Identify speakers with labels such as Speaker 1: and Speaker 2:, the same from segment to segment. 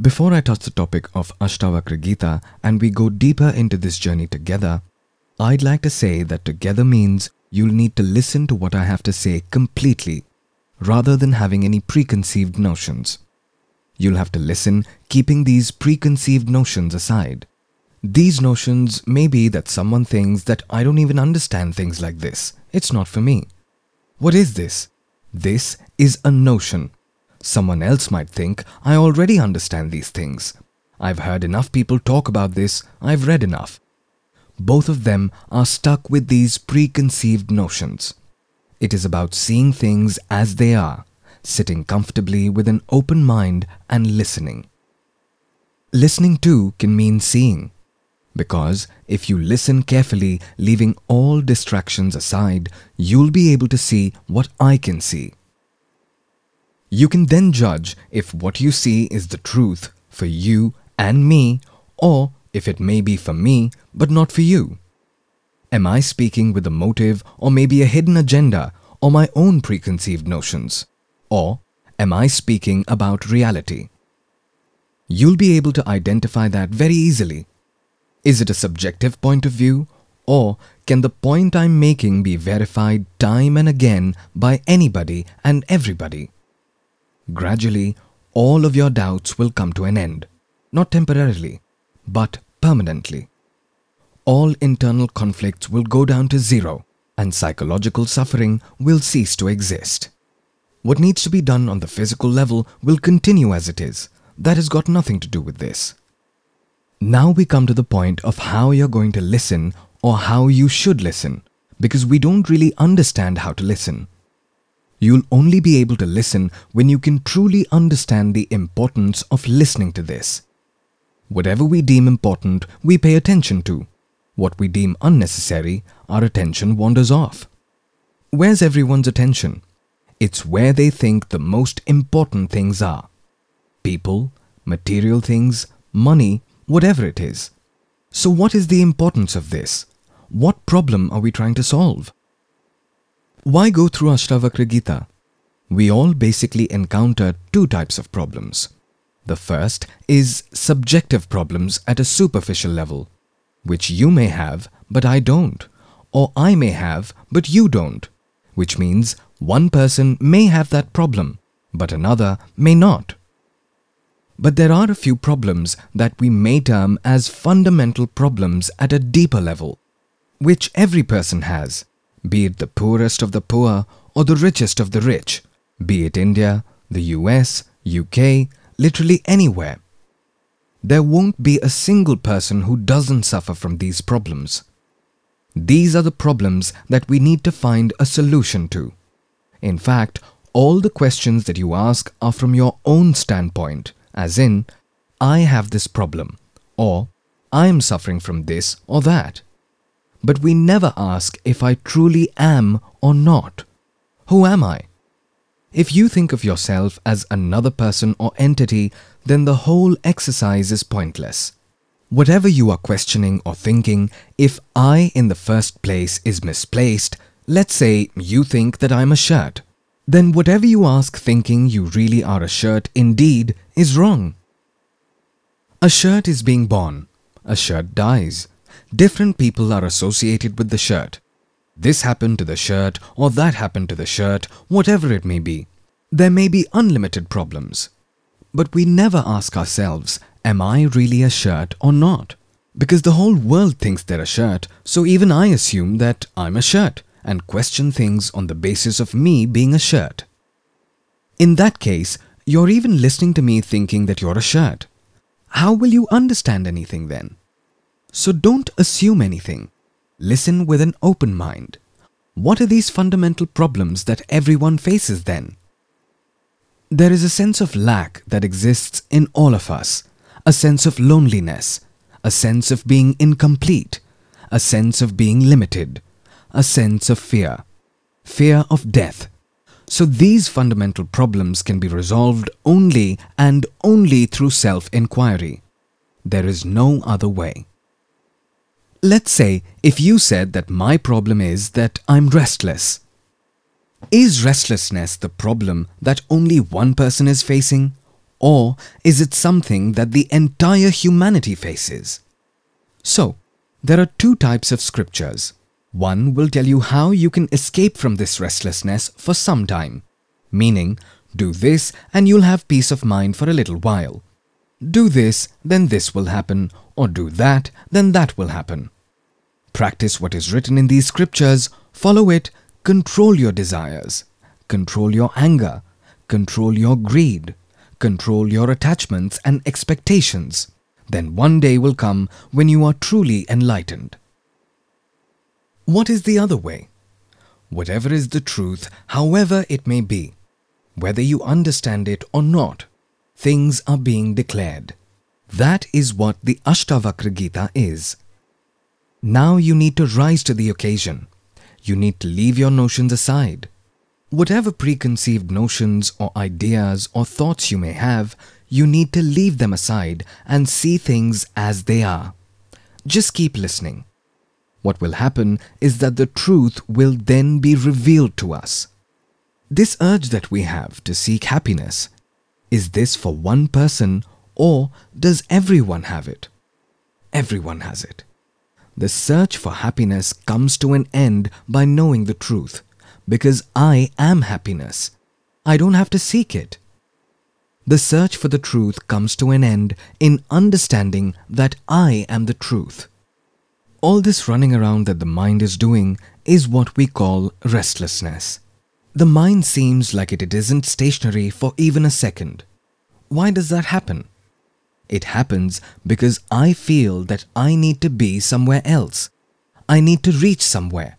Speaker 1: Before I touch the topic of Ashtavakra Gita and we go deeper into this journey together, I'd like to say that together means you'll need to listen to what I have to say completely rather than having any preconceived notions. You'll have to listen keeping these preconceived notions aside. These notions may be that someone thinks that I don't even understand things like this. It's not for me. What is this? This is a notion. Someone else might think I already understand these things. I've heard enough people talk about this, I've read enough. Both of them are stuck with these preconceived notions. It is about seeing things as they are, sitting comfortably with an open mind and listening. Listening too can mean seeing, because if you listen carefully, leaving all distractions aside, you'll be able to see what I can see. You can then judge if what you see is the truth for you and me, or if it may be for me but not for you. Am I speaking with a motive or maybe a hidden agenda or my own preconceived notions? Or am I speaking about reality? You'll be able to identify that very easily. Is it a subjective point of view or can the point I'm making be verified time and again by anybody and everybody? Gradually, all of your doubts will come to an end, not temporarily, but permanently all internal conflicts will go down to zero and psychological suffering will cease to exist. What needs to be done on the physical level will continue as it is. That has got nothing to do with this. Now we come to the point of how you're going to listen or how you should listen because we don't really understand how to listen. You'll only be able to listen when you can truly understand the importance of listening to this. Whatever we deem important, we pay attention to what we deem unnecessary, our attention wanders off. Where's everyone's attention? It's where they think the most important things are. People, material things, money, whatever it is. So what is the importance of this? What problem are we trying to solve? Why go through Ashtavakra Gita? We all basically encounter two types of problems. The first is subjective problems at a superficial level which you may have, but I don't, or I may have, but you don't, which means one person may have that problem, but another may not. But there are a few problems that we may term as fundamental problems at a deeper level, which every person has, be it the poorest of the poor or the richest of the rich, be it India, the US, UK, literally anywhere there won't be a single person who doesn't suffer from these problems. These are the problems that we need to find a solution to. In fact, all the questions that you ask are from your own standpoint, as in, I have this problem, or I am suffering from this or that. But we never ask if I truly am or not. Who am I? If you think of yourself as another person or entity, then the whole exercise is pointless. Whatever you are questioning or thinking, if I in the first place is misplaced, let's say you think that I'm a shirt, then whatever you ask thinking you really are a shirt indeed is wrong. A shirt is being born. A shirt dies. Different people are associated with the shirt. This happened to the shirt or that happened to the shirt, whatever it may be. There may be unlimited problems. But we never ask ourselves, am I really a shirt or not? Because the whole world thinks they're a shirt, so even I assume that I'm a shirt and question things on the basis of me being a shirt. In that case, you're even listening to me thinking that you're a shirt. How will you understand anything then? So don't assume anything. Listen with an open mind. What are these fundamental problems that everyone faces then? There is a sense of lack that exists in all of us, a sense of loneliness, a sense of being incomplete, a sense of being limited, a sense of fear, fear of death. So these fundamental problems can be resolved only and only through self-inquiry. There is no other way. Let's say if you said that my problem is that I'm restless. Is restlessness the problem that only one person is facing? Or is it something that the entire humanity faces? So, there are two types of scriptures. One will tell you how you can escape from this restlessness for some time, meaning, do this and you'll have peace of mind for a little while. Do this, then this will happen, or do that, then that will happen. Practice what is written in these scriptures, follow it, control your desires, control your anger, control your greed, control your attachments and expectations. Then one day will come when you are truly enlightened. What is the other way? Whatever is the truth, however it may be, whether you understand it or not, things are being declared. That is what the Ashtavakra Gita is. Now you need to rise to the occasion. You need to leave your notions aside. Whatever preconceived notions or ideas or thoughts you may have, you need to leave them aside and see things as they are. Just keep listening. What will happen is that the truth will then be revealed to us. This urge that we have to seek happiness, is this for one person or does everyone have it? Everyone has it. The search for happiness comes to an end by knowing the truth because I am happiness. I don't have to seek it. The search for the truth comes to an end in understanding that I am the truth. All this running around that the mind is doing is what we call restlessness. The mind seems like it isn't stationary for even a second. Why does that happen? It happens because I feel that I need to be somewhere else. I need to reach somewhere.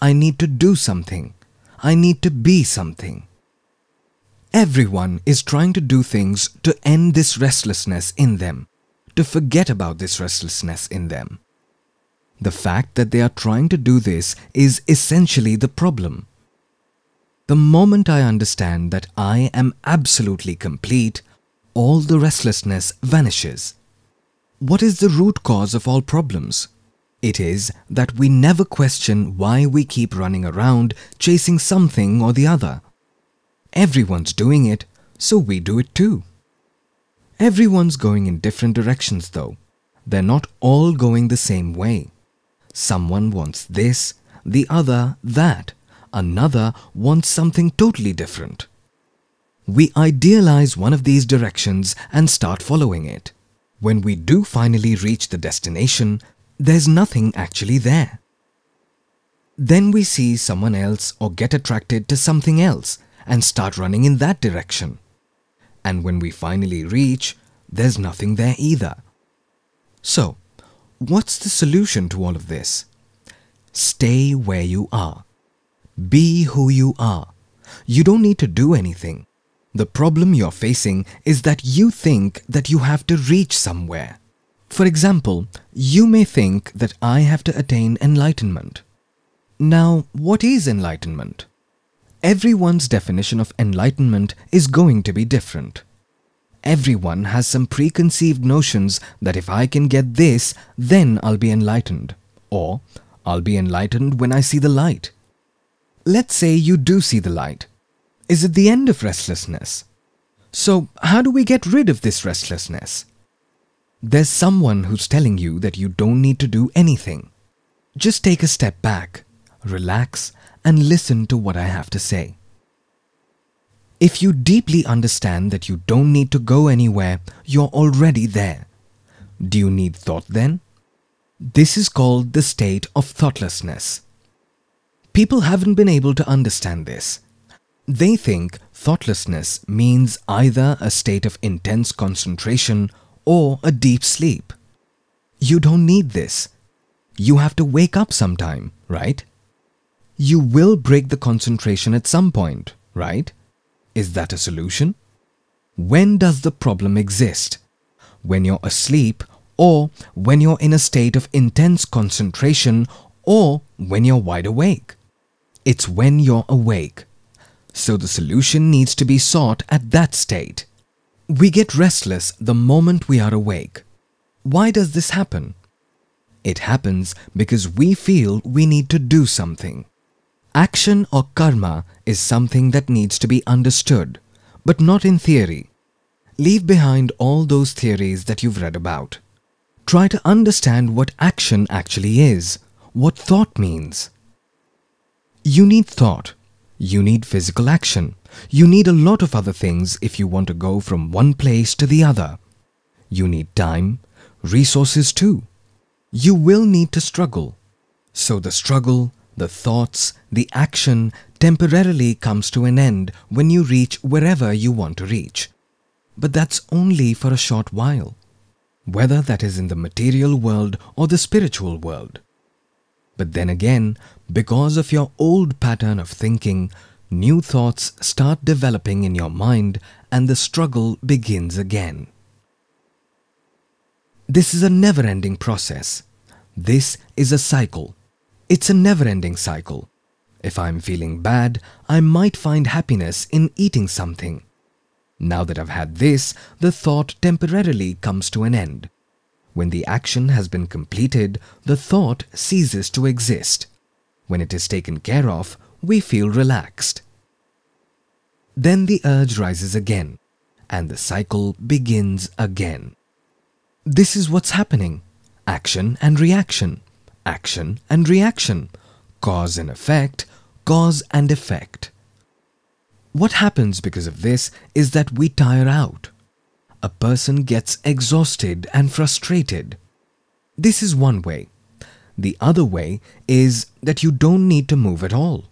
Speaker 1: I need to do something. I need to be something. Everyone is trying to do things to end this restlessness in them, to forget about this restlessness in them. The fact that they are trying to do this is essentially the problem. The moment I understand that I am absolutely complete, all the restlessness vanishes. What is the root cause of all problems? It is that we never question why we keep running around chasing something or the other. Everyone's doing it, so we do it too. Everyone's going in different directions though. They're not all going the same way. Someone wants this, the other that, another wants something totally different. We idealize one of these directions and start following it. When we do finally reach the destination, there's nothing actually there. Then we see someone else or get attracted to something else and start running in that direction. And when we finally reach, there's nothing there either. So, what's the solution to all of this? Stay where you are. Be who you are. You don't need to do anything. The problem you're facing is that you think that you have to reach somewhere. For example, you may think that I have to attain enlightenment. Now, what is enlightenment? Everyone's definition of enlightenment is going to be different. Everyone has some preconceived notions that if I can get this, then I'll be enlightened. Or, I'll be enlightened when I see the light. Let's say you do see the light. Is it the end of restlessness? So, how do we get rid of this restlessness? There's someone who's telling you that you don't need to do anything. Just take a step back, relax, and listen to what I have to say. If you deeply understand that you don't need to go anywhere, you're already there. Do you need thought then? This is called the state of thoughtlessness. People haven't been able to understand this. They think thoughtlessness means either a state of intense concentration or a deep sleep. You don't need this. You have to wake up sometime, right? You will break the concentration at some point, right? Is that a solution? When does the problem exist? When you're asleep or when you're in a state of intense concentration or when you're wide awake? It's when you're awake. So the solution needs to be sought at that state. We get restless the moment we are awake. Why does this happen? It happens because we feel we need to do something. Action or karma is something that needs to be understood, but not in theory. Leave behind all those theories that you've read about. Try to understand what action actually is, what thought means. You need thought. You need physical action. You need a lot of other things if you want to go from one place to the other. You need time, resources too. You will need to struggle. So the struggle, the thoughts, the action temporarily comes to an end when you reach wherever you want to reach. But that's only for a short while, whether that is in the material world or the spiritual world. But then again, because of your old pattern of thinking, new thoughts start developing in your mind and the struggle begins again. This is a never ending process. This is a cycle. It's a never ending cycle. If I'm feeling bad, I might find happiness in eating something. Now that I've had this, the thought temporarily comes to an end. When the action has been completed, the thought ceases to exist. When it is taken care of, we feel relaxed. Then the urge rises again, and the cycle begins again. This is what's happening action and reaction, action and reaction, cause and effect, cause and effect. What happens because of this is that we tire out. A person gets exhausted and frustrated. This is one way. The other way is that you don't need to move at all.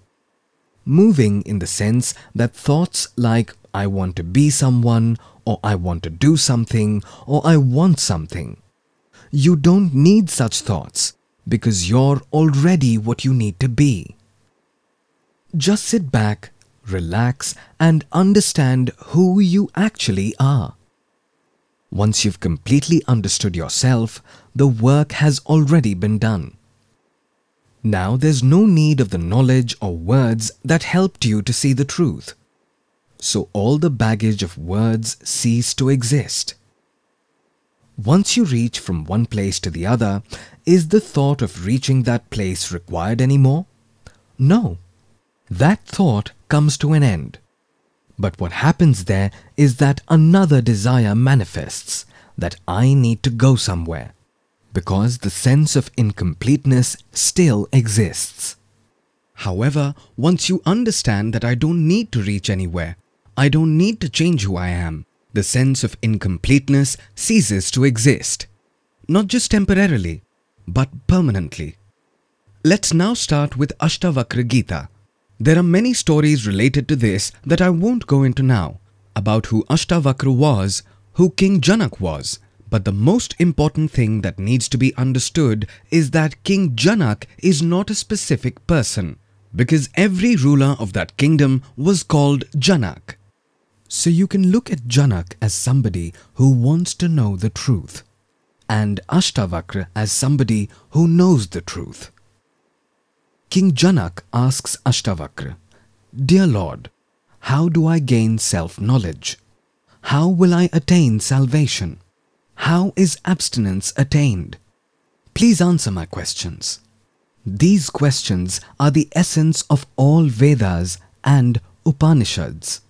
Speaker 1: Moving in the sense that thoughts like I want to be someone, or I want to do something, or I want something. You don't need such thoughts because you're already what you need to be. Just sit back, relax, and understand who you actually are. Once you've completely understood yourself, the work has already been done. Now there's no need of the knowledge or words that helped you to see the truth. So all the baggage of words cease to exist. Once you reach from one place to the other, is the thought of reaching that place required anymore? No. That thought comes to an end. But what happens there is that another desire manifests that I need to go somewhere because the sense of incompleteness still exists. However, once you understand that I don't need to reach anywhere, I don't need to change who I am, the sense of incompleteness ceases to exist. Not just temporarily, but permanently. Let's now start with Ashtavakra Gita, there are many stories related to this that I won't go into now, about who Ashtavakra was, who King Janak was, but the most important thing that needs to be understood is that King Janak is not a specific person, because every ruler of that kingdom was called Janak. So you can look at Janak as somebody who wants to know the truth, and Ashtavakra as somebody who knows the truth. King Janak asks Ashtavakra, Dear Lord, how do I gain self-knowledge? How will I attain salvation? How is abstinence attained? Please answer my questions. These questions are the essence of all Vedas and Upanishads.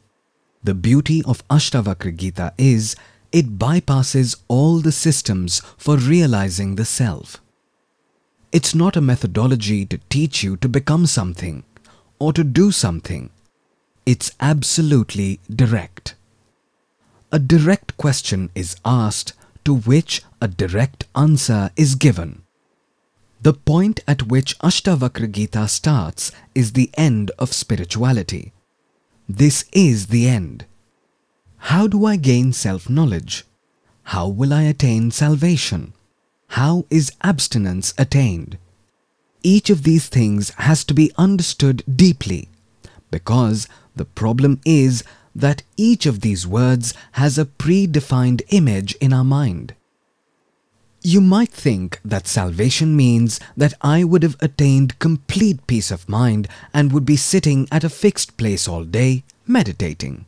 Speaker 1: The beauty of Ashtavakra Gita is it bypasses all the systems for realizing the self. It's not a methodology to teach you to become something or to do something. It's absolutely direct. A direct question is asked to which a direct answer is given. The point at which Ashtavakra Gita starts is the end of spirituality. This is the end. How do I gain self-knowledge? How will I attain salvation? How is abstinence attained? Each of these things has to be understood deeply because the problem is that each of these words has a predefined image in our mind. You might think that salvation means that I would have attained complete peace of mind and would be sitting at a fixed place all day, meditating.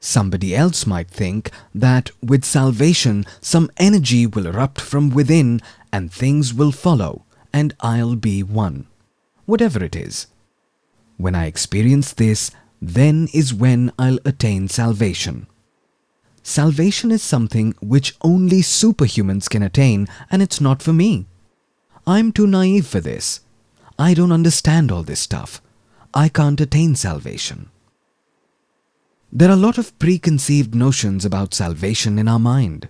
Speaker 1: Somebody else might think that with salvation some energy will erupt from within and things will follow and I'll be one. Whatever it is. When I experience this, then is when I'll attain salvation. salvation is something which only superhumans can attain and it's not for me. I'm too naive for this. I don't understand all this stuff. I can't attain salvation. There are a lot of preconceived notions about salvation in our mind.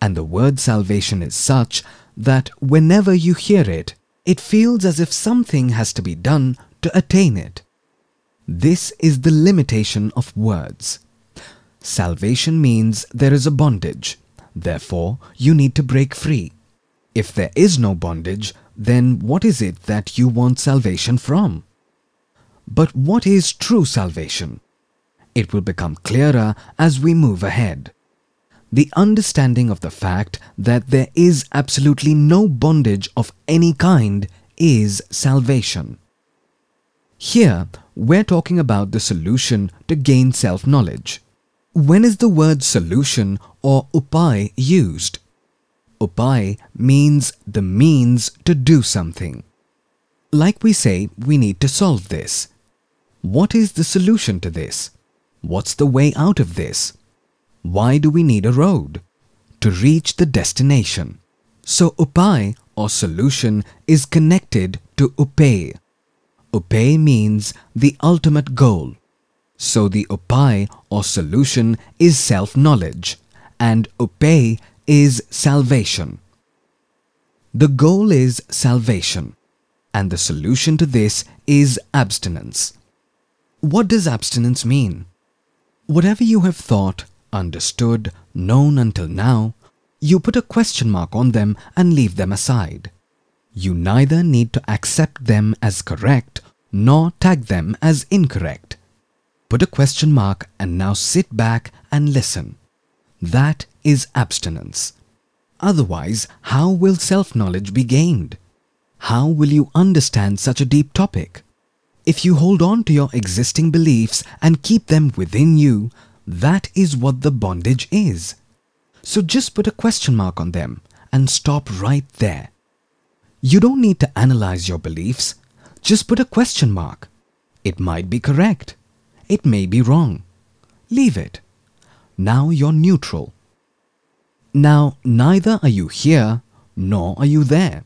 Speaker 1: And the word salvation is such that whenever you hear it, it feels as if something has to be done to attain it. This is the limitation of words. Salvation means there is a bondage. Therefore, you need to break free. If there is no bondage, then what is it that you want salvation from? But what is true salvation? It will become clearer as we move ahead. The understanding of the fact that there is absolutely no bondage of any kind is salvation. Here, we're talking about the solution to gain self-knowledge. When is the word solution or upay used? Upay means the means to do something. Like we say, we need to solve this. What is the solution to this? What's the way out of this? Why do we need a road? To reach the destination. So upai or solution is connected to upeya. Upeya means the ultimate goal. So the upai or solution is self-knowledge and upeya is salvation. The goal is salvation and the solution to this is abstinence. What does abstinence mean? Whatever you have thought, understood, known until now, you put a question mark on them and leave them aside. You neither need to accept them as correct nor tag them as incorrect. Put a question mark and now sit back and listen. That is abstinence. Otherwise, how will self-knowledge be gained? How will you understand such a deep topic? If you hold on to your existing beliefs and keep them within you, that is what the bondage is. So just put a question mark on them and stop right there. You don't need to analyze your beliefs. Just put a question mark. It might be correct. It may be wrong. Leave it. Now you're neutral. Now, neither are you here nor are you there.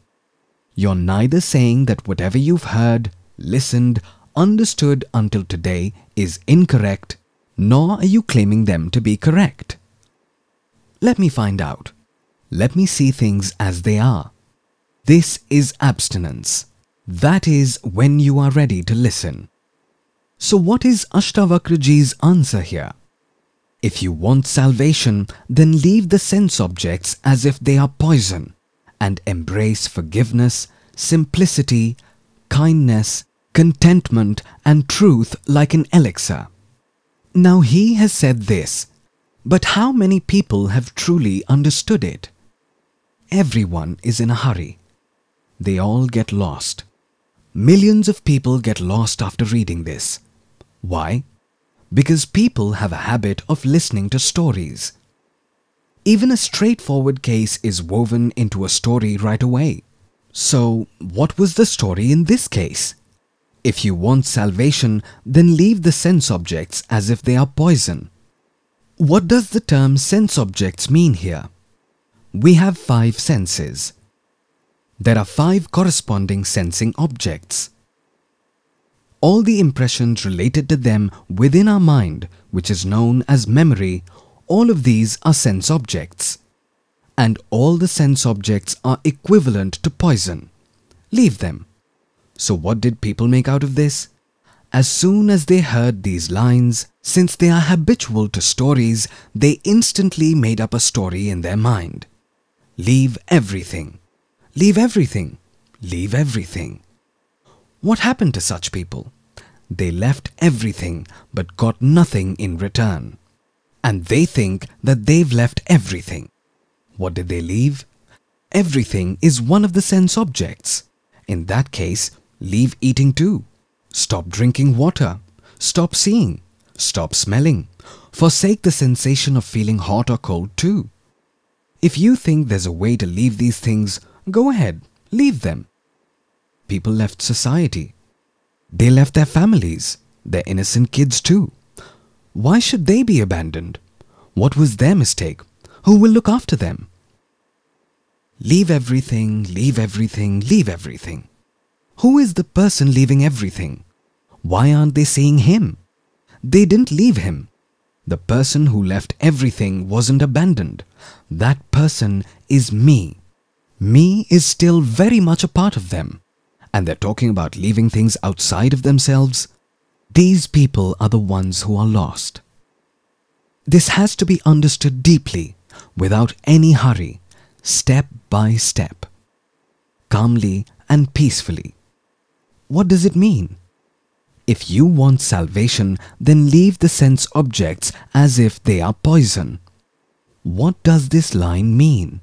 Speaker 1: You're neither saying that whatever you've heard, listened, understood until today is incorrect, nor are you claiming them to be correct. Let me find out. Let me see things as they are. This is abstinence. That is when you are ready to listen. So what is Ashtavakraji's answer here? If you want salvation, then leave the sense objects as if they are poison and embrace forgiveness, simplicity, kindness, contentment and truth like an elixir. Now he has said this, but how many people have truly understood it? Everyone is in a hurry. They all get lost. Millions of people get lost after reading this. Why? Because people have a habit of listening to stories. Even a straightforward case is woven into a story right away. So, what was the story in this case? If you want salvation, then leave the sense objects as if they are poison. What does the term sense objects mean here? We have five senses. There are five corresponding sensing objects. All the impressions related to them within our mind, which is known as memory, all of these are sense objects. And all the sense objects are equivalent to poison. Leave them. So what did people make out of this? As soon as they heard these lines, since they are habitual to stories, they instantly made up a story in their mind. Leave everything. Leave everything. Leave everything. What happened to such people? They left everything but got nothing in return. And they think that they've left everything. What did they leave? Everything is one of the sense objects. In that case, Leave eating too. Stop drinking water. Stop seeing. Stop smelling. Forsake the sensation of feeling hot or cold too. If you think there's a way to leave these things, go ahead, leave them. People left society. They left their families, their innocent kids too. Why should they be abandoned? What was their mistake? Who will look after them? Leave everything, leave everything, leave everything. Who is the person leaving everything? Why aren't they seeing him? They didn't leave him. The person who left everything wasn't abandoned. That person is me. Me is still very much a part of them. And they're talking about leaving things outside of themselves. These people are the ones who are lost. This has to be understood deeply, without any hurry, step by step, calmly and peacefully. What does it mean? If you want salvation, then leave the sense objects as if they are poison. What does this line mean?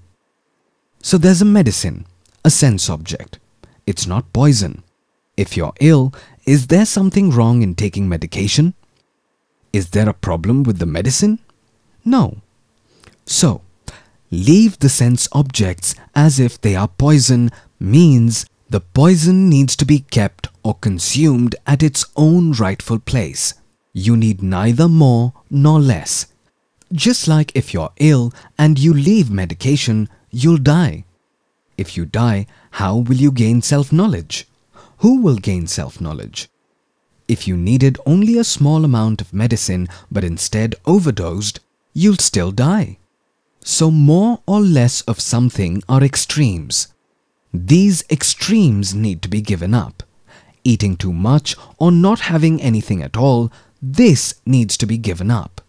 Speaker 1: So there's a medicine, a sense object. It's not poison. If you're ill, is there something wrong in taking medication? Is there a problem with the medicine? No. So, leave the sense objects as if they are poison means the poison needs to be kept or consumed at its own rightful place. You need neither more nor less. Just like if you're ill and you leave medication, you'll die. If you die, how will you gain self-knowledge? Who will gain self-knowledge? If you needed only a small amount of medicine but instead overdosed, you'll still die. So more or less of something are extremes. These extremes need to be given up. Eating too much or not having anything at all, this needs to be given up.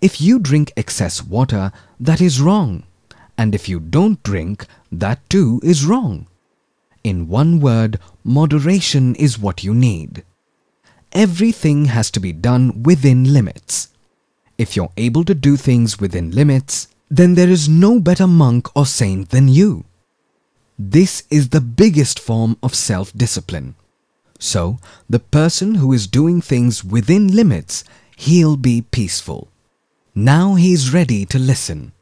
Speaker 1: If you drink excess water, that is wrong. And if you don't drink, that too is wrong. In one word, moderation is what you need. Everything has to be done within limits. If you're able to do things within limits, then there is no better monk or saint than you. This is the biggest form of self-discipline. So, the person who is doing things within limits, he'll be peaceful. Now he is ready to listen.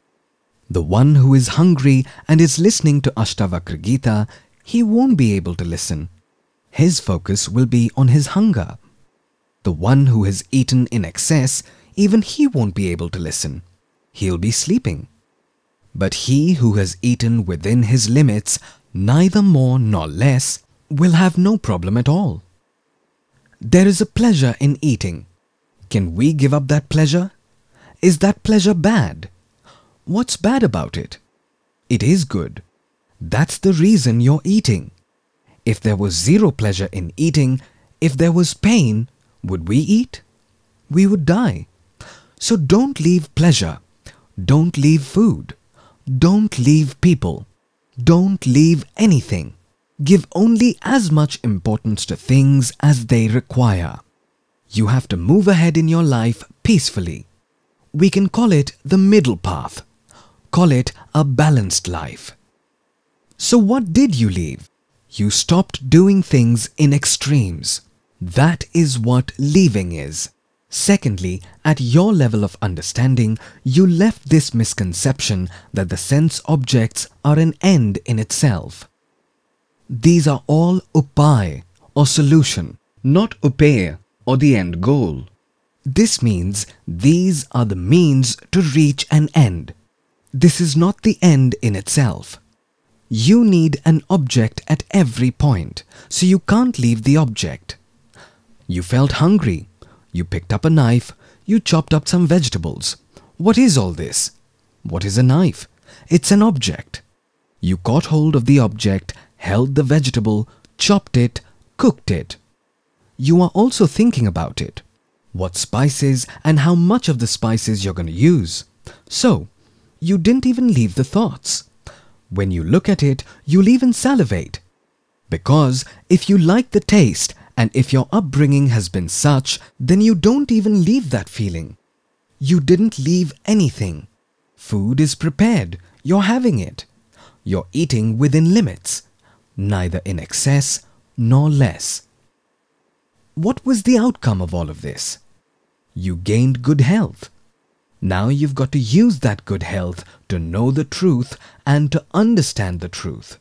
Speaker 1: The one who is hungry and is listening to Ashtavakra Gita, he won't be able to listen. His focus will be on his hunger. The one who has eaten in excess, even he won't be able to listen. He'll be sleeping. But he who has eaten within his limits, neither more nor less, will have no problem at all. There is a pleasure in eating. Can we give up that pleasure? Is that pleasure bad? What's bad about it? It is good. That's the reason you're eating. If there was zero pleasure in eating, if there was pain, would we eat? We would die. So don't leave pleasure. Don't leave food. Don't leave people. Don't leave anything. Give only as much importance to things as they require. You have to move ahead in your life peacefully. We can call it the middle path. Call it a balanced life. So what did you leave? You stopped doing things in extremes. That is what leaving is. Secondly, at your level of understanding, you left this misconception that the sense objects are an end in itself. These are all upay or solution, not upeya or the end goal. This means these are the means to reach an end. This is not the end in itself. You need an object at every point, so you can't leave the object. You felt hungry, you picked up a knife, you chopped up some vegetables. What is all this? What is a knife? It's an object. You caught hold of the object, held the vegetable, chopped it, cooked it. You are also thinking about it. What spices and how much of the spices you're going to use. So, you didn't even leave the thoughts. When you look at it, you'll even salivate. Because if you like the taste and if your upbringing has been such, then you don't even leave that feeling. You didn't leave anything. Food is prepared. You're having it. You're eating within limits, neither in excess nor less. What was the outcome of all of this? You gained good health. Now you've got to use that good health to know the truth and to understand the truth.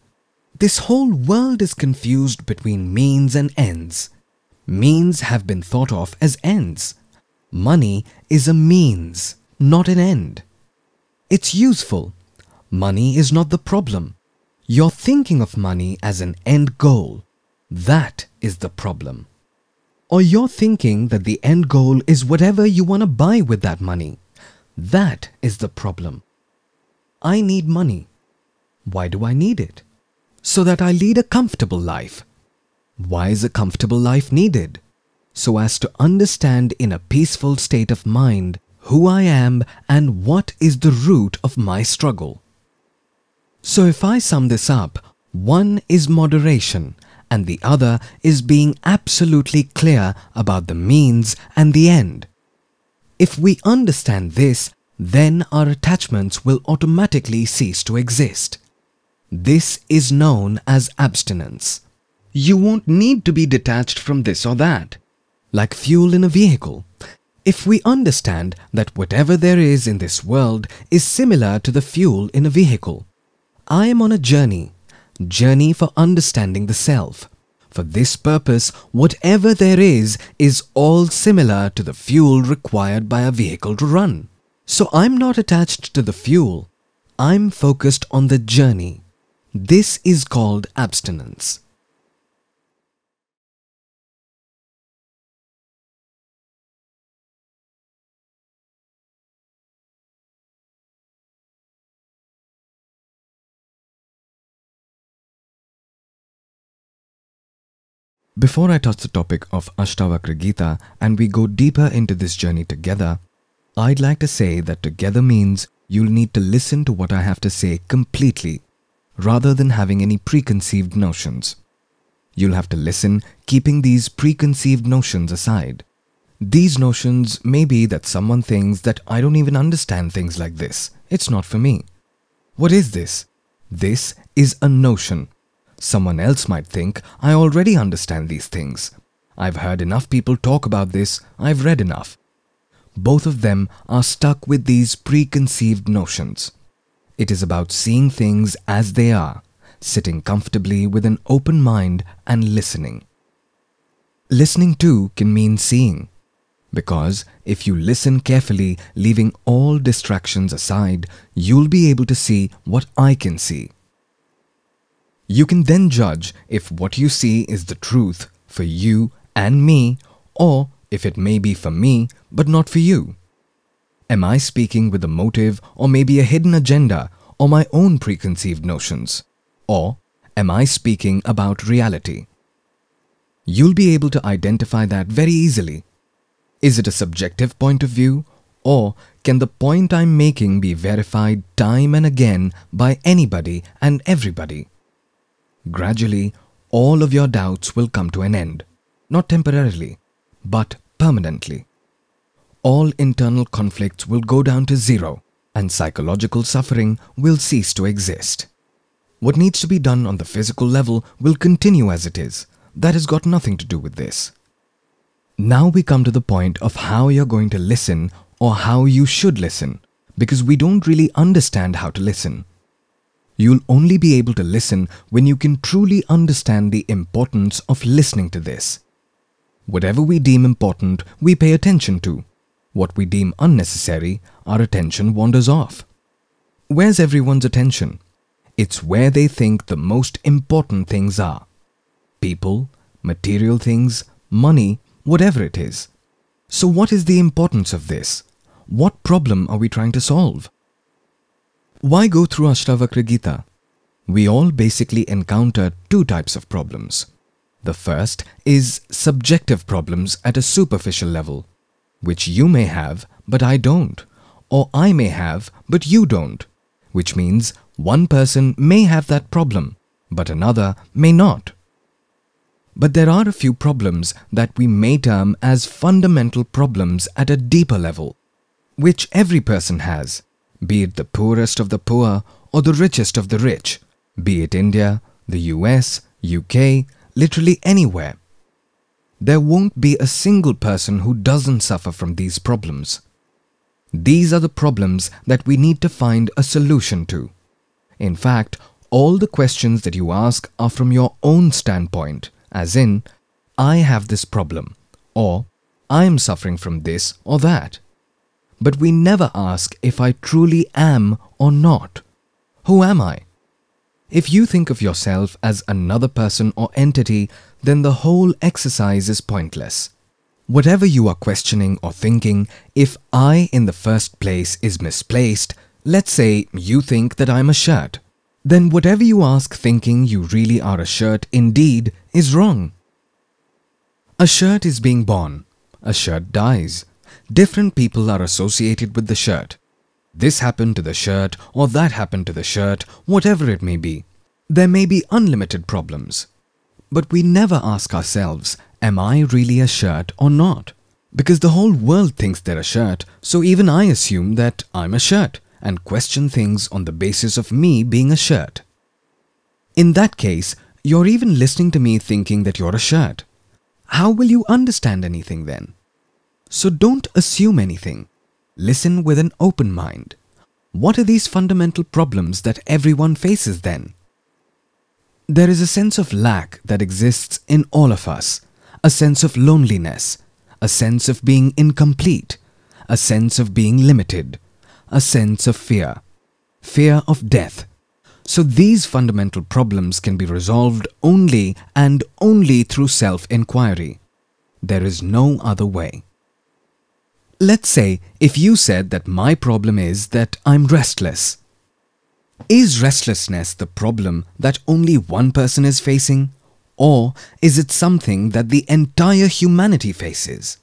Speaker 1: This whole world is confused between means and ends. Means have been thought of as ends. Money is a means, not an end. It's useful. Money is not the problem. You're thinking of money as an end goal. That is the problem. Or you're thinking that the end goal is whatever you want to buy with that money. That is the problem. I need money. Why do I need it? So that I lead a comfortable life. Why is a comfortable life needed? So as to understand in a peaceful state of mind who I am and what is the root of my struggle. So if I sum this up, one is moderation and the other is being absolutely clear about the means and the end. If we understand this, then our attachments will automatically cease to exist. This is known as abstinence. You won't need to be detached from this or that. Like fuel in a vehicle. If we understand that whatever there is in this world is similar to the fuel in a vehicle, I am on a journey, journey for understanding the self. For this purpose, whatever there is is all similar to the fuel required by a vehicle to run. So I'm not attached to the fuel. I'm focused on the journey. This is called abstinence. Before I touch the topic of Ashtavakra Gita and we go deeper into this journey together, I'd like to say that together means you'll need to listen to what I have to say completely rather than having any preconceived notions. You'll have to listen keeping these preconceived notions aside. These notions may be that someone thinks that I don't even understand things like this. It's not for me. What is this? This is a notion Someone else might think, I already understand these things. I've heard enough people talk about this, I've read enough. Both of them are stuck with these preconceived notions. It is about seeing things as they are, sitting comfortably with an open mind and listening. Listening too can mean seeing. Because if you listen carefully, leaving all distractions aside, you'll be able to see what I can see. You can then judge if what you see is the truth for you and me, or if it may be for me but not for you. Am I speaking with a motive or maybe a hidden agenda or my own preconceived notions? Or am I speaking about reality? You'll be able to identify that very easily. Is it a subjective point of view or can the point I'm making be verified time and again by anybody and everybody? Gradually, all of your doubts will come to an end, not temporarily, but permanently. All internal conflicts will go down to zero and psychological suffering will cease to exist. What needs to be done on the physical level will continue as it is. That has got nothing to do with this. Now we come to the point of how you're going to listen or how you should listen because we don't really understand how to listen. You'll only be able to listen when you can truly understand the importance of listening to this. Whatever we deem important, we pay attention to. What we deem unnecessary, our attention wanders off. Where's everyone's attention? It's where they think the most important things are. People, material things, money, whatever it is. So what is the importance of this? What problem are we trying to solve? Why go through Ashtavakra Gita? We all basically encounter two types of problems. The first is subjective problems at a superficial level, which you may have but I don't, or I may have but you don't, which means one person may have that problem but another may not. But there are a few problems that we may term as fundamental problems at a deeper level, which every person has be it the poorest of the poor or the richest of the rich, be it India, the US, UK, literally anywhere. There won't be a single person who doesn't suffer from these problems. These are the problems that we need to find a solution to. In fact, all the questions that you ask are from your own standpoint, as in, I have this problem, or I am suffering from this or that. but we never ask if I truly am or not. Who am I? If you think of yourself as another person or entity, then the whole exercise is pointless. Whatever you are questioning or thinking, if I in the first place is misplaced, let's say you think that I'm a shirt, then whatever you ask thinking you really are a shirt indeed is wrong. A shirt is being born. A shirt dies. Different people are associated with the shirt. This happened to the shirt or that happened to the shirt, whatever it may be. There may be unlimited problems. But we never ask ourselves, am I really a shirt or not? Because the whole world thinks they're a shirt, so even I assume that I'm a shirt and question things on the basis of me being a shirt. In that case, you're even listening to me thinking that you're a shirt. How will you understand anything then? So don't assume anything. Listen with an open mind. What are these fundamental problems that everyone faces then? There is a sense of lack that exists in all of us, a sense of loneliness, a sense of being incomplete, a sense of being limited, a sense of fear, fear of death. So these fundamental problems can be resolved only and only through self-inquiry. There is no other way. Let's say if you said that my problem is that I'm restless. Is restlessness the problem that only one person is facing? Or is it something that the entire humanity faces?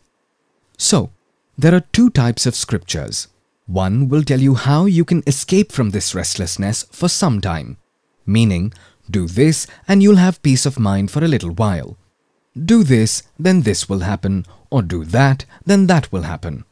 Speaker 1: So, there are two types of scriptures. One will tell you how you can escape from this restlessness for some time, meaning, do this and you'll have peace of mind for a little while. Do this, then this will happen, or do that, then that will happen.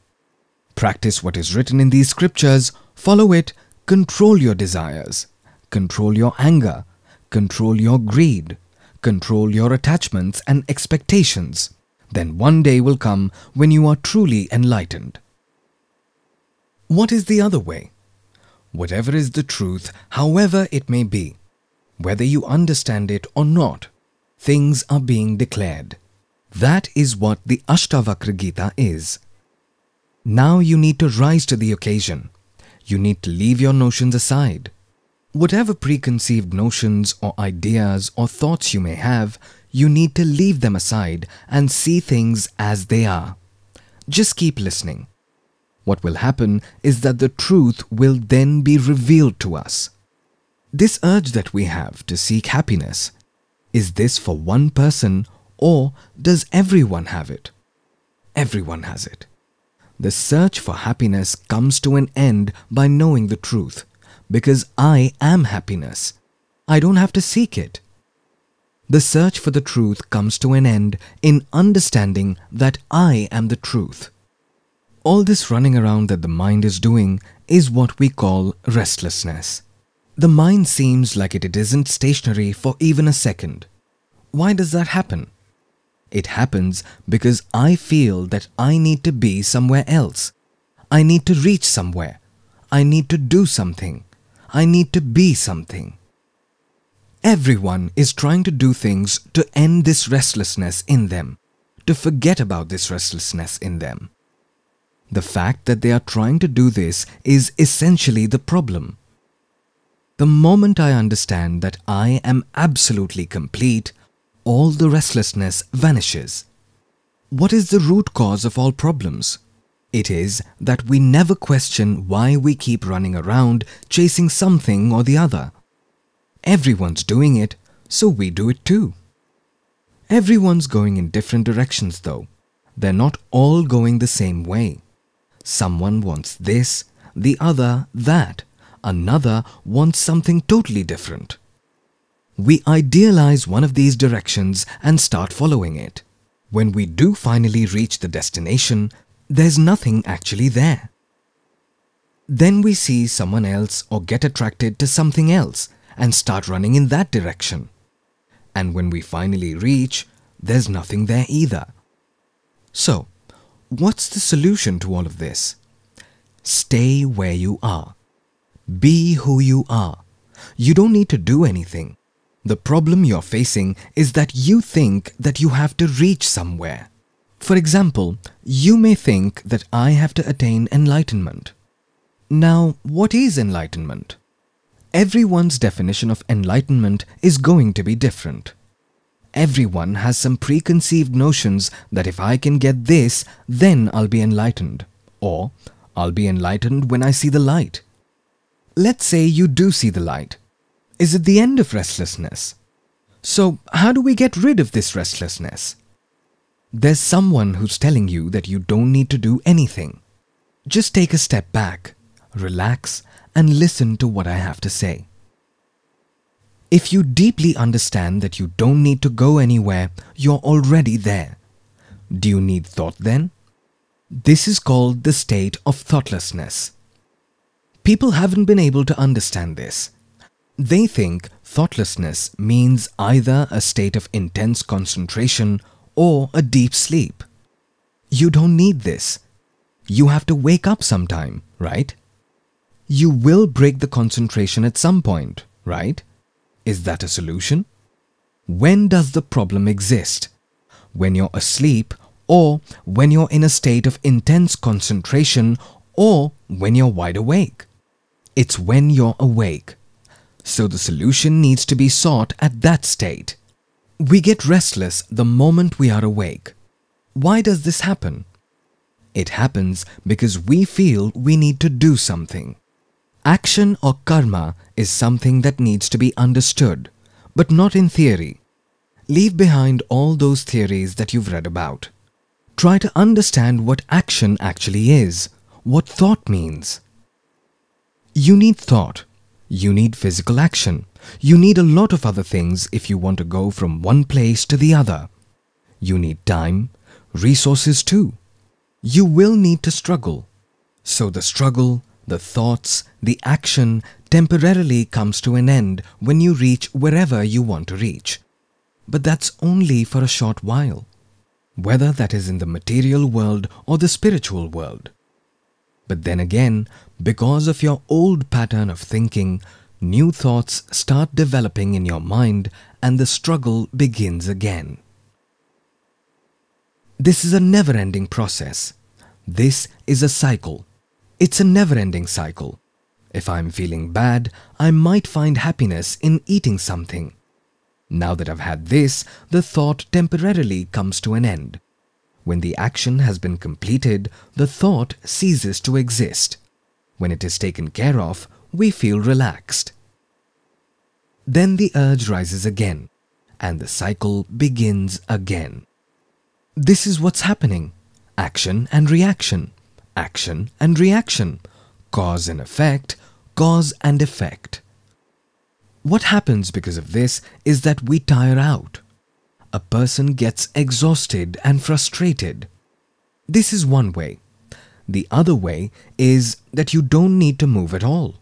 Speaker 1: Practice what is written in these scriptures, follow it, control your desires, control your anger, control your greed, control your attachments and expectations. Then one day will come when you are truly enlightened. What is the other way? Whatever is the truth, however it may be, whether you understand it or not, things are being declared. That is what the Ashtavakra Gita is. Now you need to rise to the occasion. You need to leave your notions aside. Whatever preconceived notions or ideas or thoughts you may have, you need to leave them aside and see things as they are. Just keep listening. What will happen is that the truth will then be revealed to us. This urge that we have to seek happiness, is this for one person or does everyone have it? Everyone has it. The search for happiness comes to an end by knowing the truth, because I am happiness. I don't have to seek it. The search for the truth comes to an end in understanding that I am the truth. All this running around that the mind is doing is what we call restlessness. The mind seems like it isn't stationary for even a second. Why does that happen? It happens because I feel that I need to be somewhere else. I need to reach somewhere. I need to do something. I need to be something. Everyone is trying to do things to end this restlessness in them, to forget about this restlessness in them. The fact that they are trying to do this is essentially the problem. The moment I understand that I am absolutely complete, all the restlessness vanishes. What is the root cause of all problems? It is that we never question why we keep running around chasing something or the other. Everyone's doing it, so we do it too. Everyone's going in different directions though. They're not all going the same way. Someone wants this, the other that, another wants something totally different we idealize one of these directions and start following it. When we do finally reach the destination, there's nothing actually there. Then we see someone else or get attracted to something else and start running in that direction. And when we finally reach, there's nothing there either. So, what's the solution to all of this? Stay where you are. Be who you are. You don't need to do anything. The problem you're facing is that you think that you have to reach somewhere. For example, you may think that I have to attain enlightenment. Now, what is enlightenment? Everyone's definition of enlightenment is going to be different. Everyone has some preconceived notions that if I can get this, then I'll be enlightened. Or, I'll be enlightened when I see the light. Let's say you do see the light. Is it the end of restlessness? So, how do we get rid of this restlessness? There's someone who's telling you that you don't need to do anything. Just take a step back, relax, and listen to what I have to say. If you deeply understand that you don't need to go anywhere, you're already there. Do you need thought then? This is called the state of thoughtlessness. People haven't been able to understand this. They think thoughtlessness means either a state of intense concentration or a deep sleep. You don't need this. You have to wake up sometime, right? You will break the concentration at some point, right? Is that a solution? When does the problem exist? When you're asleep or when you're in a state of intense concentration or when you're wide awake? It's when you're awake. So the solution needs to be sought at that state. We get restless the moment we are awake. Why does this happen? It happens because we feel we need to do something. Action or karma is something that needs to be understood, but not in theory. Leave behind all those theories that you've read about. Try to understand what action actually is, what thought means. You need thought. You need physical action. You need a lot of other things if you want to go from one place to the other. You need time, resources too. You will need to struggle. So the struggle, the thoughts, the action temporarily comes to an end when you reach wherever you want to reach. But that's only for a short while, whether that is in the material world or the spiritual world. But then again, because of your old pattern of thinking, new thoughts start developing in your mind and the struggle begins again. This is a never ending process. This is a cycle. It's a never ending cycle. If I'm feeling bad, I might find happiness in eating something. Now that I've had this, the thought temporarily comes to an end. When the action has been completed, the thought ceases to exist. When it is taken care of, we feel relaxed. Then the urge rises again, and the cycle begins again. This is what's happening action and reaction action and reaction, cause and effect, cause and effect. What happens because of this is that we tire out. A person gets exhausted and frustrated. This is one way. The other way is that you don't need to move at all.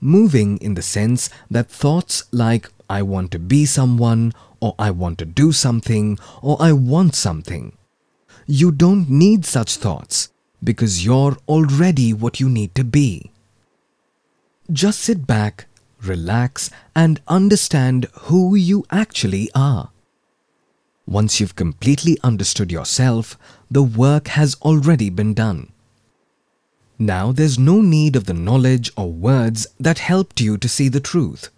Speaker 1: Moving in the sense that thoughts like I want to be someone, or I want to do something, or I want something. You don't need such thoughts because you're already what you need to be. Just sit back, relax, and understand who you actually are. Once you've completely understood yourself, the work has already been done. Now there's no need of the knowledge or words that helped you to see the truth.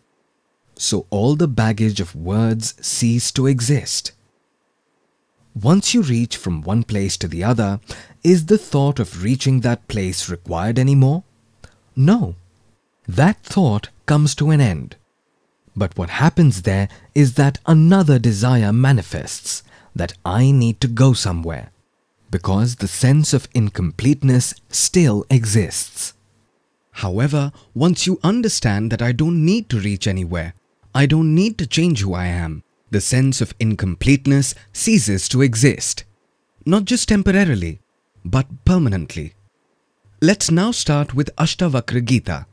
Speaker 1: So all the baggage of words cease to exist. Once you reach from one place to the other, is the thought of reaching that place required anymore? No. That thought comes to an end. But what happens there is that another desire manifests that I need to go somewhere because the sense of incompleteness still exists. However, once you understand that I don't need to reach anywhere, I don't need to change who I am, the sense of incompleteness ceases to exist. Not just temporarily, but permanently. Let's now start with Ashtavakra Gita.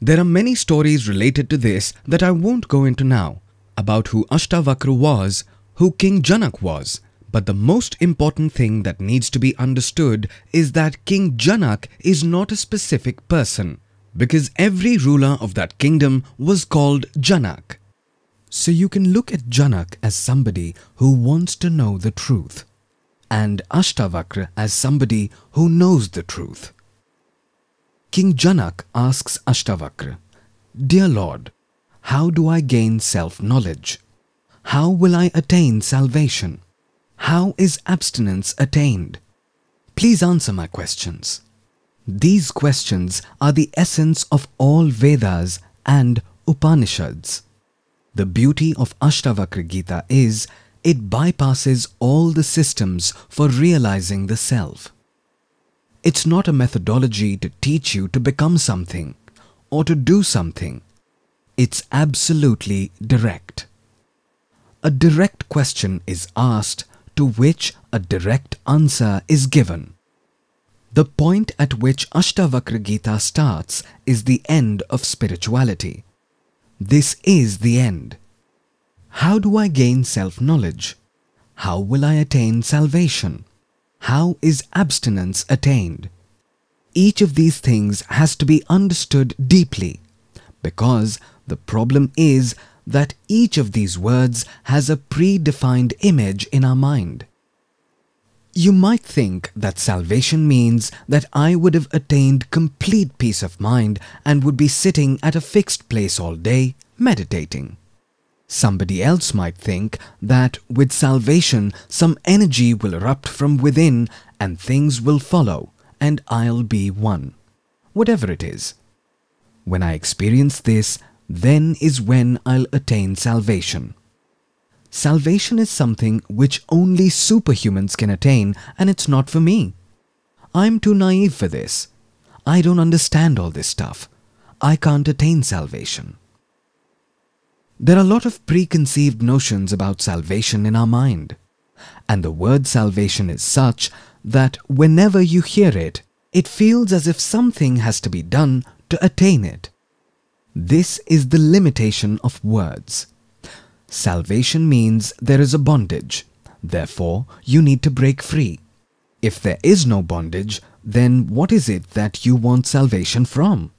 Speaker 1: There are many stories related to this that I won't go into now, about who Ashtavakra was, who King Janak was, but the most important thing that needs to be understood is that King Janak is not a specific person, because every ruler of that kingdom was called Janak. So you can look at Janak as somebody who wants to know the truth. and Ashtavakra as somebody who knows the truth. King Janak asks Ashtavakra, Dear Lord, how do I gain self-knowledge? How will I attain salvation? How is abstinence attained? Please answer my questions. These questions are the essence of all Vedas and Upanishads. The beauty of Ashtavakra Gita is it bypasses all the systems for realizing the self. It's not a methodology to teach you to become something or to do something. It's absolutely direct. A direct question is asked to which a direct answer is given. The point at which Ashtavakra Gita starts is the end of spirituality. This is the end. How do I gain self-knowledge? How will I attain salvation? How is abstinence attained? Each of these things has to be understood deeply because the problem is that each of these words has a predefined image in our mind. You might think that salvation means that I would have attained complete peace of mind and would be sitting at a fixed place all day, meditating. Somebody else might think that with salvation some energy will erupt from within and things will follow and I'll be one. Whatever it is. When I experience this, then is when I'll attain salvation. Salvation is something which only superhumans can attain and it's not for me. I'm too naive for this. I don't understand all this stuff. I can't attain salvation. There are a lot of preconceived notions about salvation in our mind. And the word salvation is such that whenever you hear it, it feels as if something has to be done to attain it. This is the limitation of words. Salvation means there is a bondage. Therefore, you need to break free. If there is no bondage, then what is it that you want salvation from?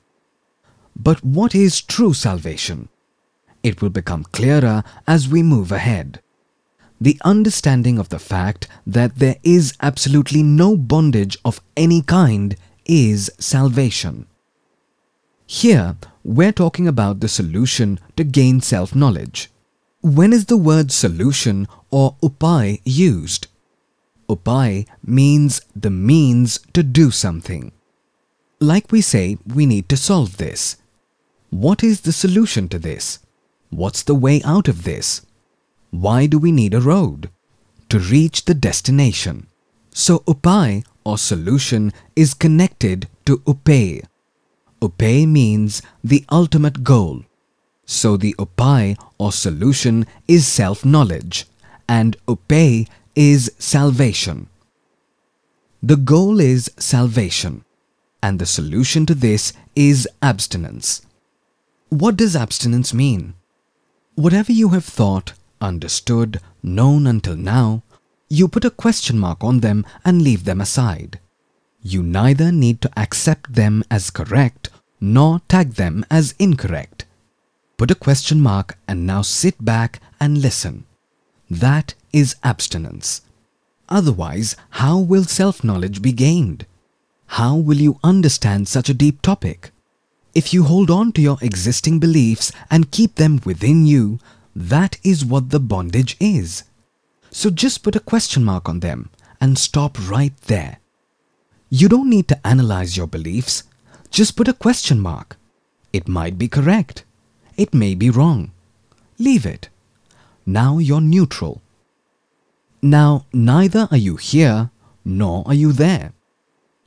Speaker 1: But what is true salvation? It will become clearer as we move ahead. The understanding of the fact that there is absolutely no bondage of any kind is salvation. Here, we're talking about the solution to gain self-knowledge. When is the word solution or upay used? Upay means the means to do something. Like we say, we need to solve this. What is the solution to this? What's the way out of this? Why do we need a road? To reach the destination. So upay or solution is connected to upeya. Upeya means the ultimate goal. So the upay or solution is self-knowledge and upeya is salvation. The goal is salvation and the solution to this is abstinence. What does abstinence mean? Whatever you have thought, understood, known until now, you put a question mark on them and leave them aside. You neither need to accept them as correct nor tag them as incorrect. Put a question mark and now sit back and listen. That is abstinence. Otherwise, how will self-knowledge be gained? How will you understand such a deep topic? If you hold on to your existing beliefs and keep them within you, that is what the bondage is. So just put a question mark on them and stop right there. You don't need to analyze your beliefs. Just put a question mark. It might be correct. It may be wrong. Leave it. Now you're neutral. Now neither are you here nor are you there.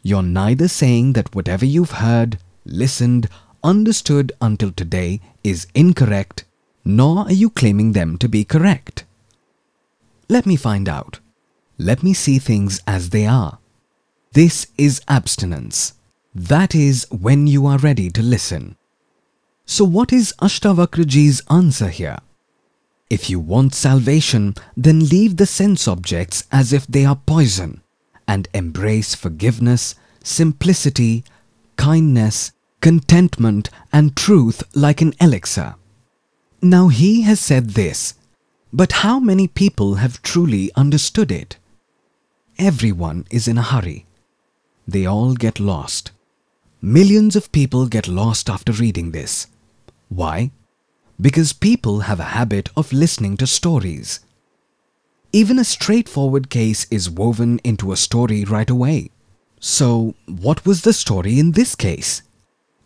Speaker 1: You're neither saying that whatever you've heard, listened, understood until today is incorrect, nor are you claiming them to be correct. Let me find out. Let me see things as they are. This is abstinence. That is when you are ready to listen. So what is Ashtavakraji's answer here? If you want salvation, then leave the sense objects as if they are poison and embrace forgiveness, simplicity, kindness, contentment and truth like an elixir. Now he has said this, but how many people have truly understood it? everyone is in a hurry. They all get lost. Millions of people get lost after reading this. Why? Because people have a habit of listening to stories. Even a straightforward case is woven into a story right away. So, what was the story in this case?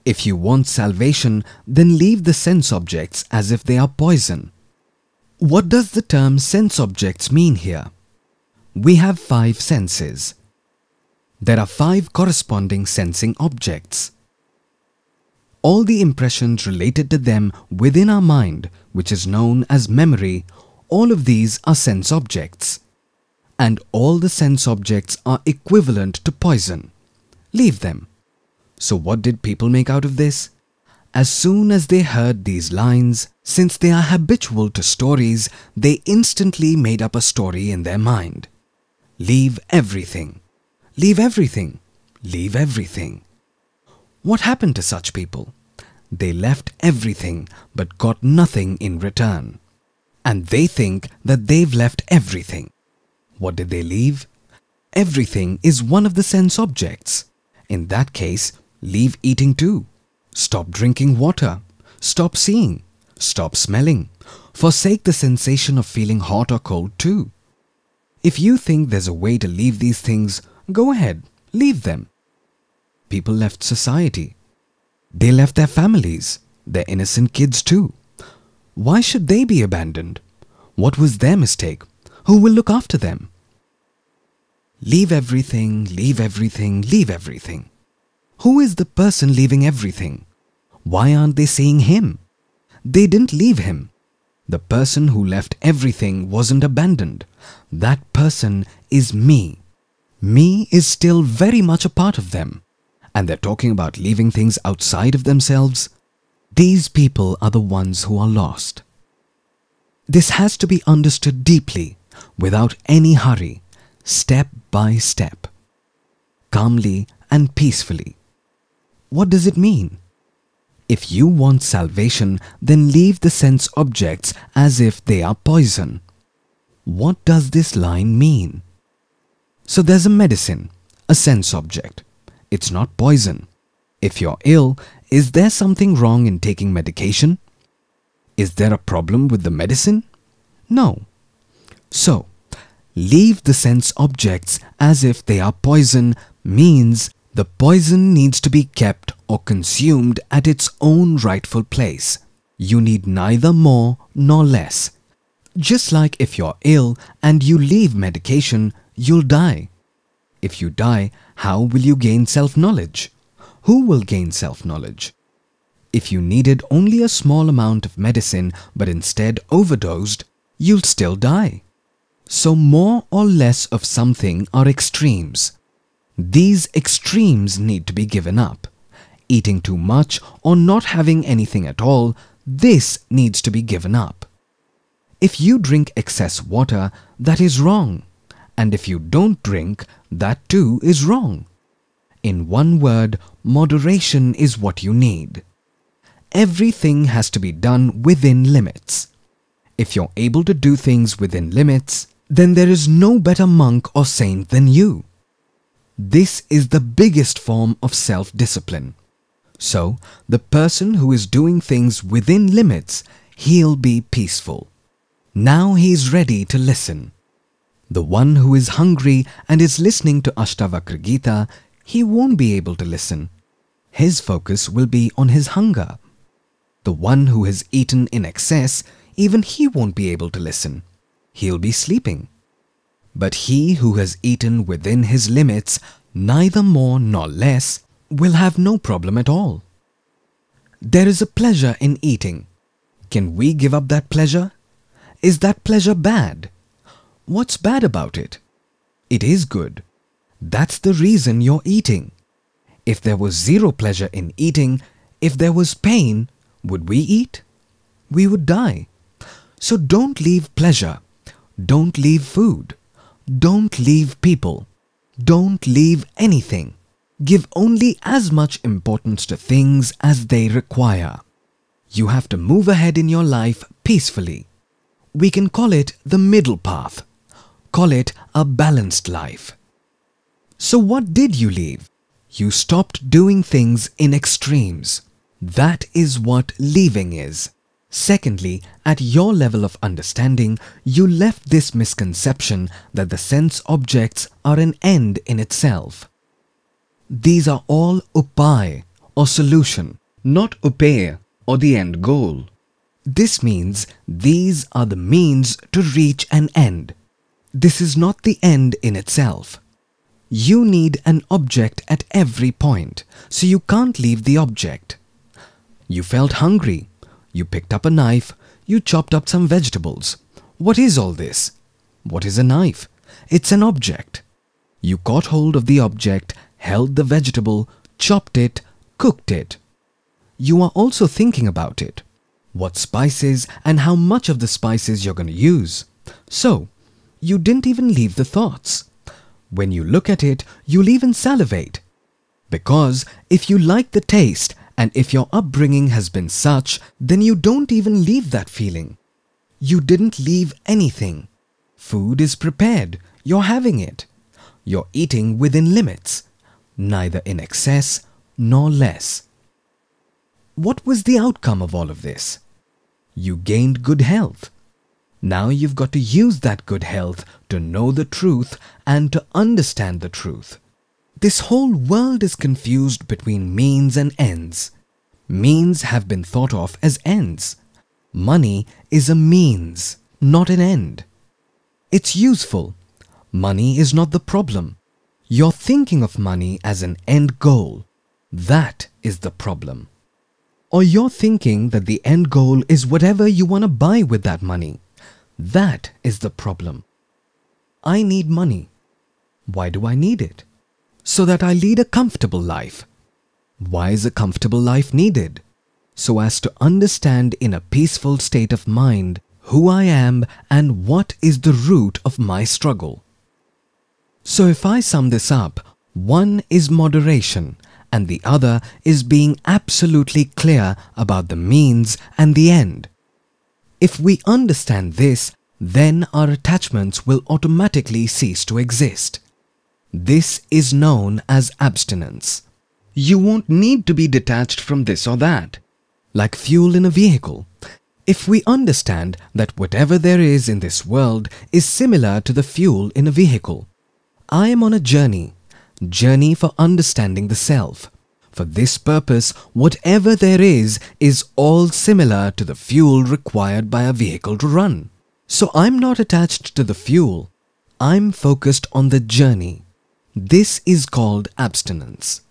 Speaker 1: If you want salvation, then leave the sense objects as if they are poison. What does the term sense objects mean here? We have five senses. There are five corresponding sensing objects. All the impressions related to them within our mind, which is known as memory, all of these are sense objects. And all the sense objects are equivalent to poison. Leave them. So what did people make out of this? As soon as they heard these lines, since they are habitual to stories, they instantly made up a story in their mind. Leave everything. Leave everything. Leave everything. What happened to such people? They left everything but got nothing in return. And they think that they've left everything. What did they leave? Everything is one of the sense objects. In that case, leave eating too. Stop drinking water. Stop seeing. Stop smelling. Forsake the sensation of feeling hot or cold too. If you think there's a way to leave these things, go ahead, leave them. People left society. They left their families, their innocent kids too. Why should they be abandoned? What was their mistake? Who will look after them? Leave everything, leave everything, leave everything. Who is the person leaving everything? Why aren't they seeing him? They didn't leave him. The person who left everything wasn't abandoned. That person is me. Me is still very much a part of them. And they're talking about leaving things outside of themselves. These people are the ones who are lost. This has to be understood deeply, without any hurry, step by step, calmly and peacefully. What does it mean? If you want salvation, then leave the sense objects as if they are poison. What does this line mean? So there's a medicine, a sense object. It's not poison. If you're ill, is there something wrong in taking medication? Is there a problem with the medicine? No. So, leave the sense objects as if they are poison means the poison needs to be kept or consumed at its own rightful place. You need neither more nor less. Just like if you're ill and you leave medication, you'll die. If you die, how will you gain self-knowledge? Who will gain self-knowledge? If you needed only a small amount of medicine but instead overdosed, you'll still die. So more or less of something are extremes. These extremes need to be given up. Eating too much or not having anything at all, this needs to be given up. If you drink excess water, that is wrong. And if you don't drink, that too is wrong. In one word, moderation is what you need. Everything has to be done within limits. If you're able to do things within limits, then there is no better monk or saint than you. This is the biggest form of self-discipline. So, the person who is doing things within limits, he'll be peaceful. Now he's ready to listen. The one who is hungry and is listening to Ashtavakra Gita, he won't be able to listen. His focus will be on his hunger. The one who has eaten in excess, even he won't be able to listen. He'll be sleeping. But he who has eaten within his limits, neither more nor less, will have no problem at all. There is a pleasure in eating. Can we give up that pleasure? Is that pleasure bad? What's bad about it? It is good. That's the reason you're eating. If there was zero pleasure in eating, if there was pain, would we eat? We would die. So don't leave pleasure. Don't leave food. Don't leave people. Don't leave anything. Give only as much importance to things as they require. You have to move ahead in your life peacefully. We can call it the middle path. Call it a balanced life. So what did you leave? You stopped doing things in extremes. That is what leaving is. Secondly, at your level of understanding, you left this misconception that the sense objects are an end in itself. These are all upay or solution, not upeya or the end goal. This means these are the means to reach an end. This is not the end in itself. You need an object at every point, so you can't leave the object. You felt hungry, you picked up a knife, you chopped up some vegetables. What is all this? What is a knife? It's an object. You caught hold of the object, held the vegetable, chopped it, cooked it. You are also thinking about it. What spices and how much of the spices you're going to use. So, you didn't even leave the thoughts. When you look at it, you'll even salivate. Because if you like the taste and if your upbringing has been such, then you don't even leave that feeling. You didn't leave anything. Food is prepared. You're having it. You're eating within limits, neither in excess nor less. What was the outcome of all of this? You gained good health. Now you've got to use that good health to know the truth and to understand the truth. This whole world is confused between means and ends. Means have been thought of as ends. Money is a means, not an end. It's useful. Money is not the problem. You're thinking of money as an end goal. That is the problem. Or you're thinking that the end goal is whatever you want to buy with that money. That is the problem. I need money. Why do I need it? so that I lead a comfortable life. Why is a comfortable life needed? So as to understand in a peaceful state of mind who I am and what is the root of my struggle. So if I sum this up, one is moderation and the other is being absolutely clear about the means and the end. If we understand this, then our attachments will automatically cease to exist. This is known as abstinence. You won't need to be detached from this or that. Like fuel in a vehicle. If we understand that whatever there is in this world is similar to the fuel in a vehicle, I am on a journey, journey for understanding the self. For this purpose, whatever there is is all similar to the fuel required by a vehicle to run. So I'm not attached to the fuel. I'm focused on the journey. This is called abstinence.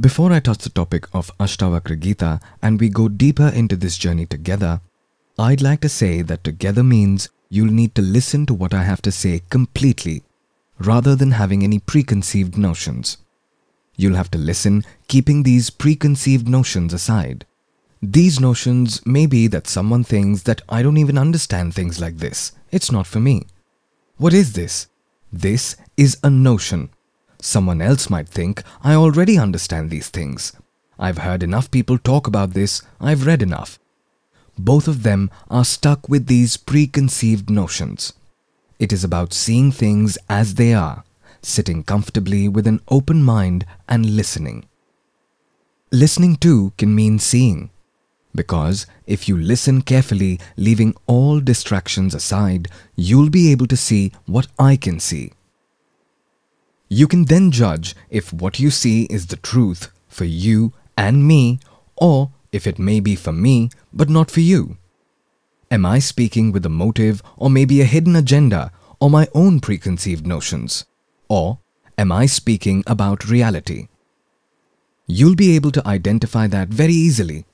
Speaker 1: Before I touch the topic of Ashtavakra Gita and we go deeper into this journey together, I'd like to say that together means you'll need to listen to what I have to say completely rather than having any preconceived notions. You'll have to listen, keeping these preconceived notions aside. These notions may be that someone thinks that I don't even understand things like this. It's not for me. What is this? This is a notion. Someone else might think I already understand these things. I've heard enough people talk about this, I've read enough. Both of them are stuck with these preconceived notions. It is about seeing things as they are, sitting comfortably with an open mind and listening. Listening too can mean seeing, because if you listen carefully, leaving all distractions aside, you'll be able to see what I can see. You can then judge if what you see is the truth for you and me, or if it may be for me but not for you. Am I speaking with a motive or maybe a hidden agenda or my own preconceived notions? Or am I speaking about reality? You'll be able to identify that very easily.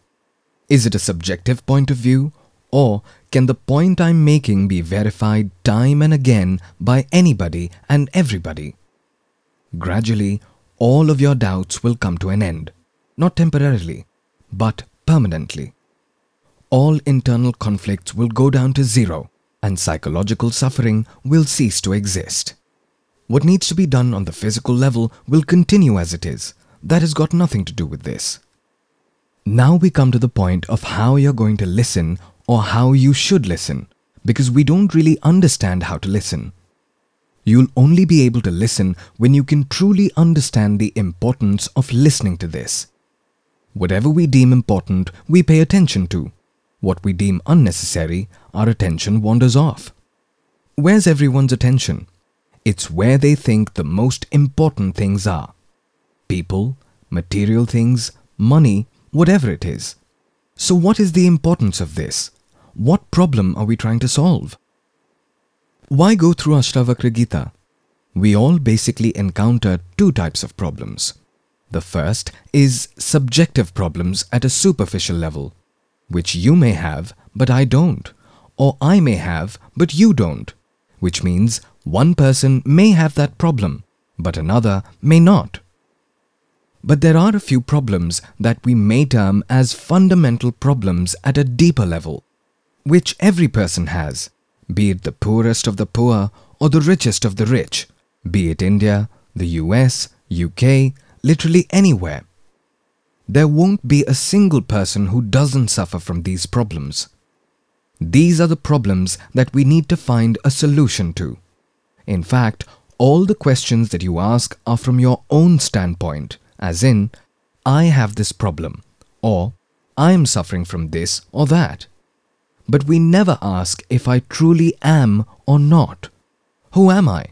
Speaker 1: Is it a subjective point of view or can the point I'm making be verified time and again by anybody and everybody? Gradually, all of your doubts will come to an end, not temporarily, but permanently all internal conflicts will go down to zero. and psychological suffering will cease to exist. What needs to be done on the physical level will continue as it is. That has got nothing to do with this. Now we come to the point of how you're going to listen or how you should listen because we don't really understand how to listen. You'll only be able to listen when you can truly understand the importance of listening to this. Whatever we deem important, we pay attention to. What we deem unnecessary, our attention wanders off. Where's everyone's attention? It's where they think the most important things are. People, material things, money, whatever it is. So what is the importance of this? What problem are we trying to solve? Why go through Ashtavakra Gita? We all basically encounter two types of problems. The first is subjective problems at a superficial level, which you may have but I don't, or I may have but you don't, which means one person may have that problem but another may not. But there are a few problems that we may term as fundamental problems at a deeper level, which every person has, be it the poorest of the poor or the richest of the rich, be it India, the US, UK, literally anywhere. There won't be a single person who doesn't suffer from these problems. These are the problems that we need to find a solution to. In fact, all the questions that you ask are from your own standpoint, as in, I have this problem, or I am suffering from this or that. But we never ask if I truly am or not. Who am I?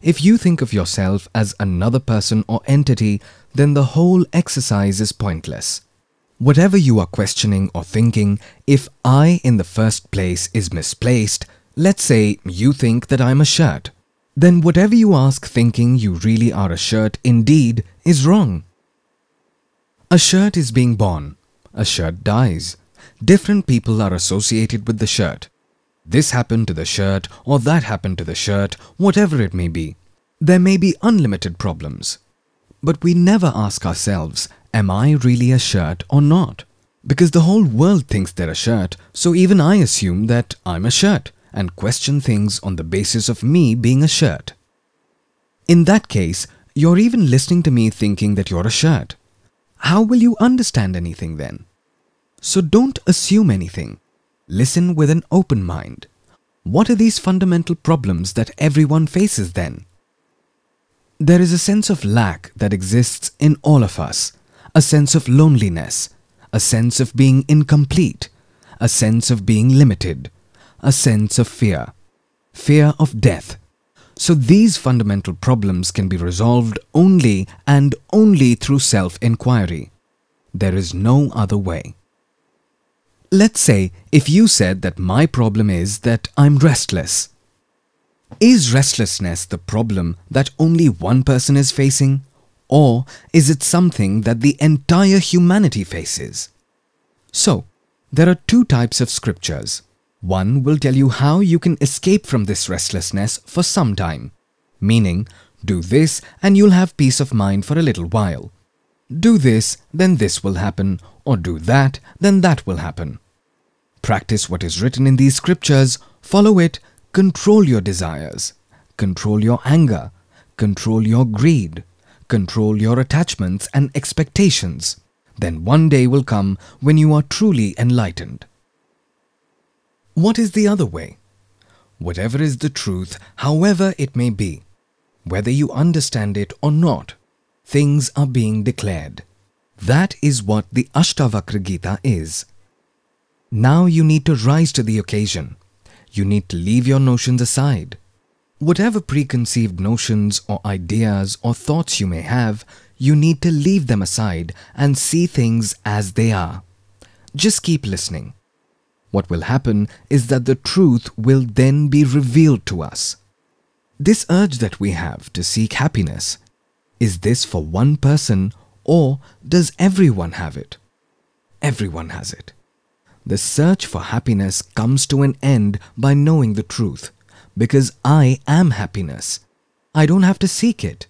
Speaker 1: If you think of yourself as another person or entity, then the whole exercise is pointless. Whatever you are questioning or thinking, if I in the first place is misplaced, let's say you think that I'm a shirt, then whatever you ask thinking you really are a shirt indeed is wrong. A shirt is being born. A shirt dies. Different people are associated with the shirt. This happened to the shirt or that happened to the shirt, whatever it may be. There may be unlimited problems. But we never ask ourselves, am I really a shirt or not? Because the whole world thinks they're a shirt, so even I assume that I'm a shirt and question things on the basis of me being a shirt. In that case, you're even listening to me thinking that you're a shirt. How will you understand anything then? So don't assume anything. Listen with an open mind. What are these fundamental problems that everyone faces then? There is a sense of lack that exists in all of us, a sense of loneliness, a sense of being incomplete, a sense of being limited, a sense of fear, fear of death. So these fundamental problems can be resolved only and only through self-inquiry. There is no other way. Let's say if you said that my problem is that I'm restless. Is restlessness the problem that only one person is facing? Or is it something that the entire humanity faces? So, there are two types of scriptures. One will tell you how you can escape from this restlessness for some time, meaning, do this and you'll have peace of mind for a little while. Do this, then this will happen, or do that, then that will happen. Practice what is written in these scriptures, follow it, control your desires, control your anger, control your greed, control your attachments and expectations. Then one day will come when you are truly enlightened. What is the other way? Whatever is the truth, however it may be, whether you understand it or not, things are being declared. That is what the Ashtavakra Gita is. Now you need to rise to the occasion. You need to leave your notions aside. Whatever preconceived notions or ideas or thoughts you may have, you need to leave them aside and see things as they are. Just keep listening what will happen is that the truth will then be revealed to us. This urge that we have to seek happiness, is this for one person or does everyone have it? Everyone has it. The search for happiness comes to an end by knowing the truth, because I am happiness. I don't have to seek it.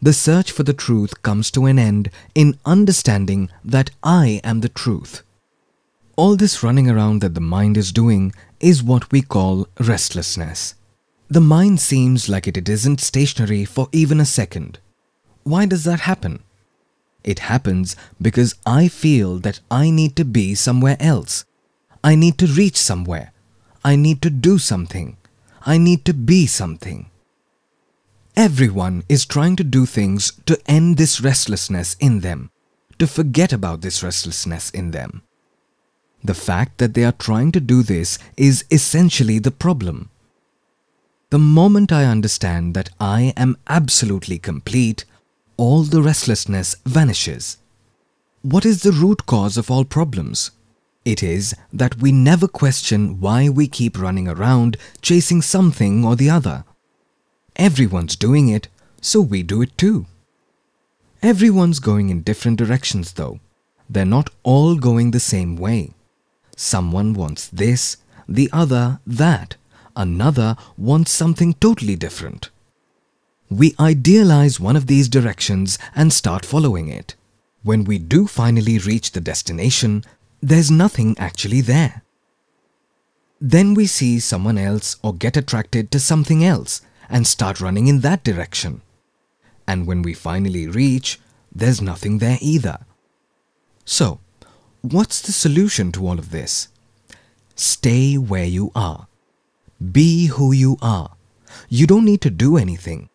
Speaker 1: The search for the truth comes to an end in understanding that I am the truth. All this running around that the mind is doing is what we call restlessness. The mind seems like it isn't stationary for even a second. Why does that happen? It happens because I feel that I need to be somewhere else. I need to reach somewhere. I need to do something. I need to be something. Everyone is trying to do things to end this restlessness in them, to forget about this restlessness in them. The fact that they are trying to do this is essentially the problem. The moment I understand that I am absolutely complete, all the restlessness vanishes. What is the root cause of all problems? It is that we never question why we keep running around chasing something or the other. Everyone's doing it, so we do it too. Everyone's going in different directions though. They're not all going the same way. Someone wants this, the other that, another wants something totally different we idealize one of these directions and start following it. When we do finally reach the destination, there's nothing actually there. Then we see someone else or get attracted to something else and start running in that direction. And when we finally reach, there's nothing there either. So, what's the solution to all of this? Stay where you are. Be who you are. You don't need to do anything.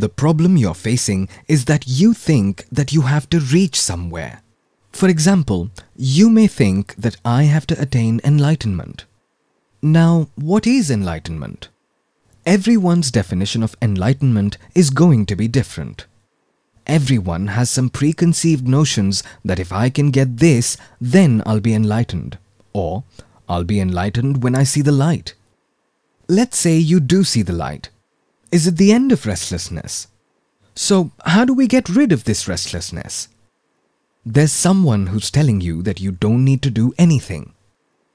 Speaker 1: The problem you're facing is that you think that you have to reach somewhere. For example, you may think that I have to attain enlightenment. Now, what is enlightenment? Everyone's definition of enlightenment is going to be different. Everyone has some preconceived notions that if I can get this, then I'll be enlightened. Or, I'll be enlightened when I see the light. Let's say you do see the light is it the end of restlessness? So, how do we get rid of this restlessness? There's someone who's telling you that you don't need to do anything.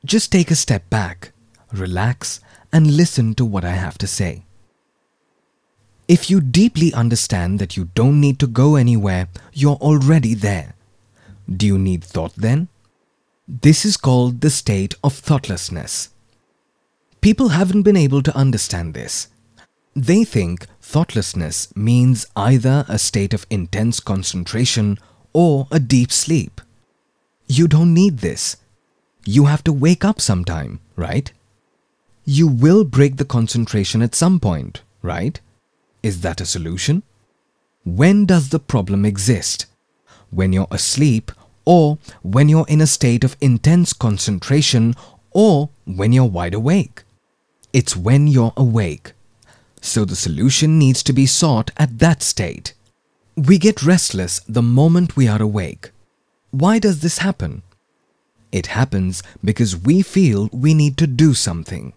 Speaker 1: Just take a step back, relax, and listen to what I have to say. If you deeply understand that you don't need to go anywhere, you're already there. Do you need thought then? This is called the state of thoughtlessness. People haven't been able to understand this they think thoughtlessness means either a state of intense concentration or a deep sleep. You don't need this. You have to wake up sometime, right? You will break the concentration at some point, right? Is that a solution? When does the problem exist? When you're asleep or when you're in a state of intense concentration or when you're wide awake? It's when you're awake so the solution needs to be sought at that state. We get restless the moment we are awake. Why does this happen? It happens because we feel we need to do something.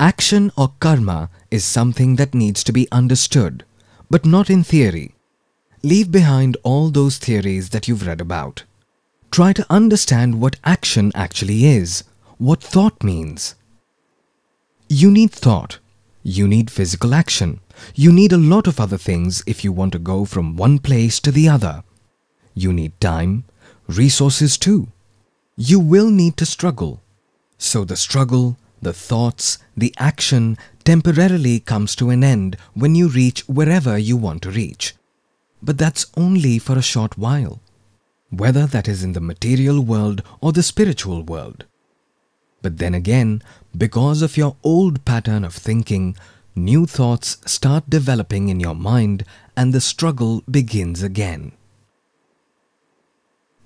Speaker 1: Action or karma is something that needs to be understood, but not in theory. Leave behind all those theories that you've read about. Try to understand what action actually is, what thought means. You need thought you need physical action. You need a lot of other things if you want to go from one place to the other. You need time, resources too. You will need to struggle. So the struggle, the thoughts, the action temporarily comes to an end when you reach wherever you want to reach. But that's only for a short while. Whether that is in the material world or the spiritual world. But then again, because of your old pattern of thinking, new thoughts start developing in your mind and the struggle begins again.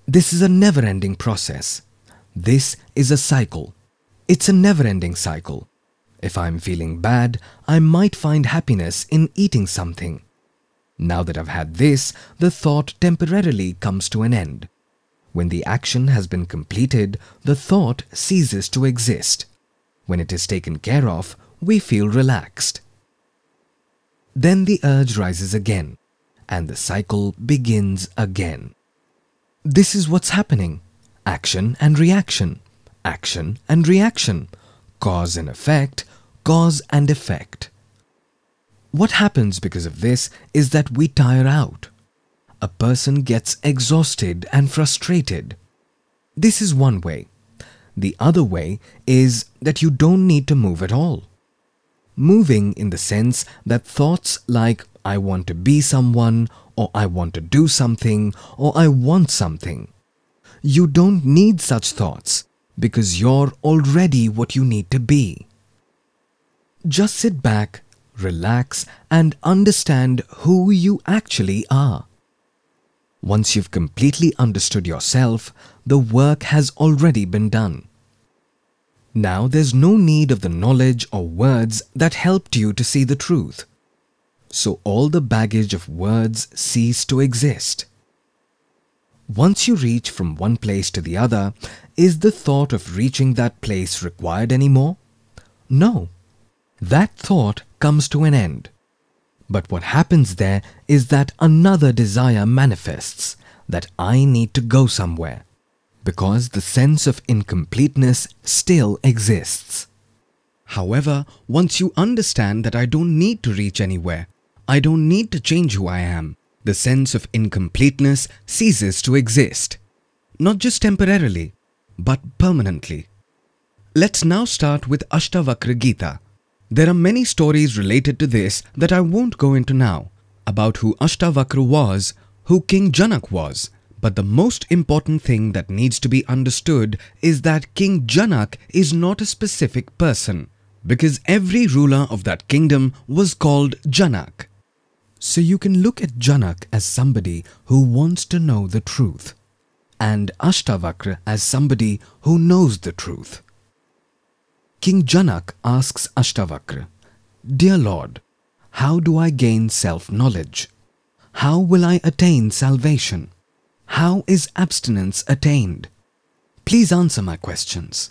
Speaker 1: This is a never ending process. This is a cycle. It's a never ending cycle. If I'm feeling bad, I might find happiness in eating something. Now that I've had this, the thought temporarily comes to an end. When the action has been completed, the thought ceases to exist. When it is taken care of, we feel relaxed. Then the urge rises again, and the cycle begins again. This is what's happening. Action and reaction, action and reaction, cause and effect, cause and effect. What happens because of this is that we tire out a person gets exhausted and frustrated. This is one way. The other way is that you don't need to move at all. Moving in the sense that thoughts like I want to be someone, or I want to do something, or I want something. You don't need such thoughts because you're already what you need to be. Just sit back, relax, and understand who you actually are. Once you've completely understood yourself, the work has already been done. Now there's no need of the knowledge or words that helped you to see the truth. So all the baggage of words cease to exist. Once you reach from one place to the other, is the thought of reaching that place required anymore? No. That thought comes to an end. But what happens there is that another desire manifests that I need to go somewhere because the sense of incompleteness still exists. However, once you understand that I don't need to reach anywhere, I don't need to change who I am, the sense of incompleteness ceases to exist. Not just temporarily, but permanently. Let's now start with Ashtavakra Gita, there are many stories related to this that I won't go into now, about who Ashtavakra was, who King Janak was, but the most important thing that needs to be understood is that King Janak is not a specific person, because every ruler of that kingdom was called Janak. So you can look at Janak as somebody who wants to know the truth, and Ashtavakra as somebody who knows the truth. King Janak asks Ashtavakra, Dear Lord, how do I gain self-knowledge? How will I attain salvation? How is abstinence attained? Please answer my questions.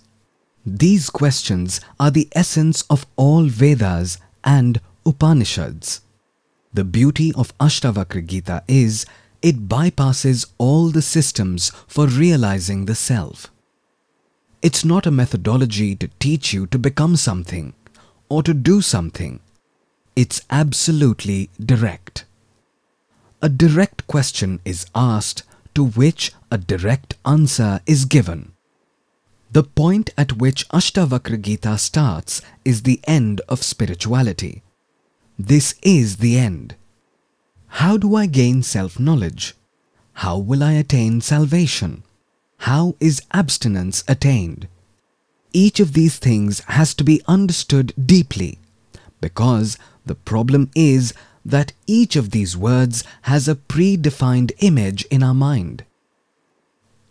Speaker 1: These questions are the essence of all Vedas and Upanishads. The beauty of Ashtavakra Gita is it bypasses all the systems for realizing the self. It's not a methodology to teach you to become something or to do something. It's absolutely direct. A direct question is asked to which a direct answer is given. The point at which Ashtavakra Gita starts is the end of spirituality. This is the end. How do I gain self-knowledge? How will I attain salvation? How is abstinence attained? Each of these things has to be understood deeply because the problem is that each of these words has a predefined image in our mind.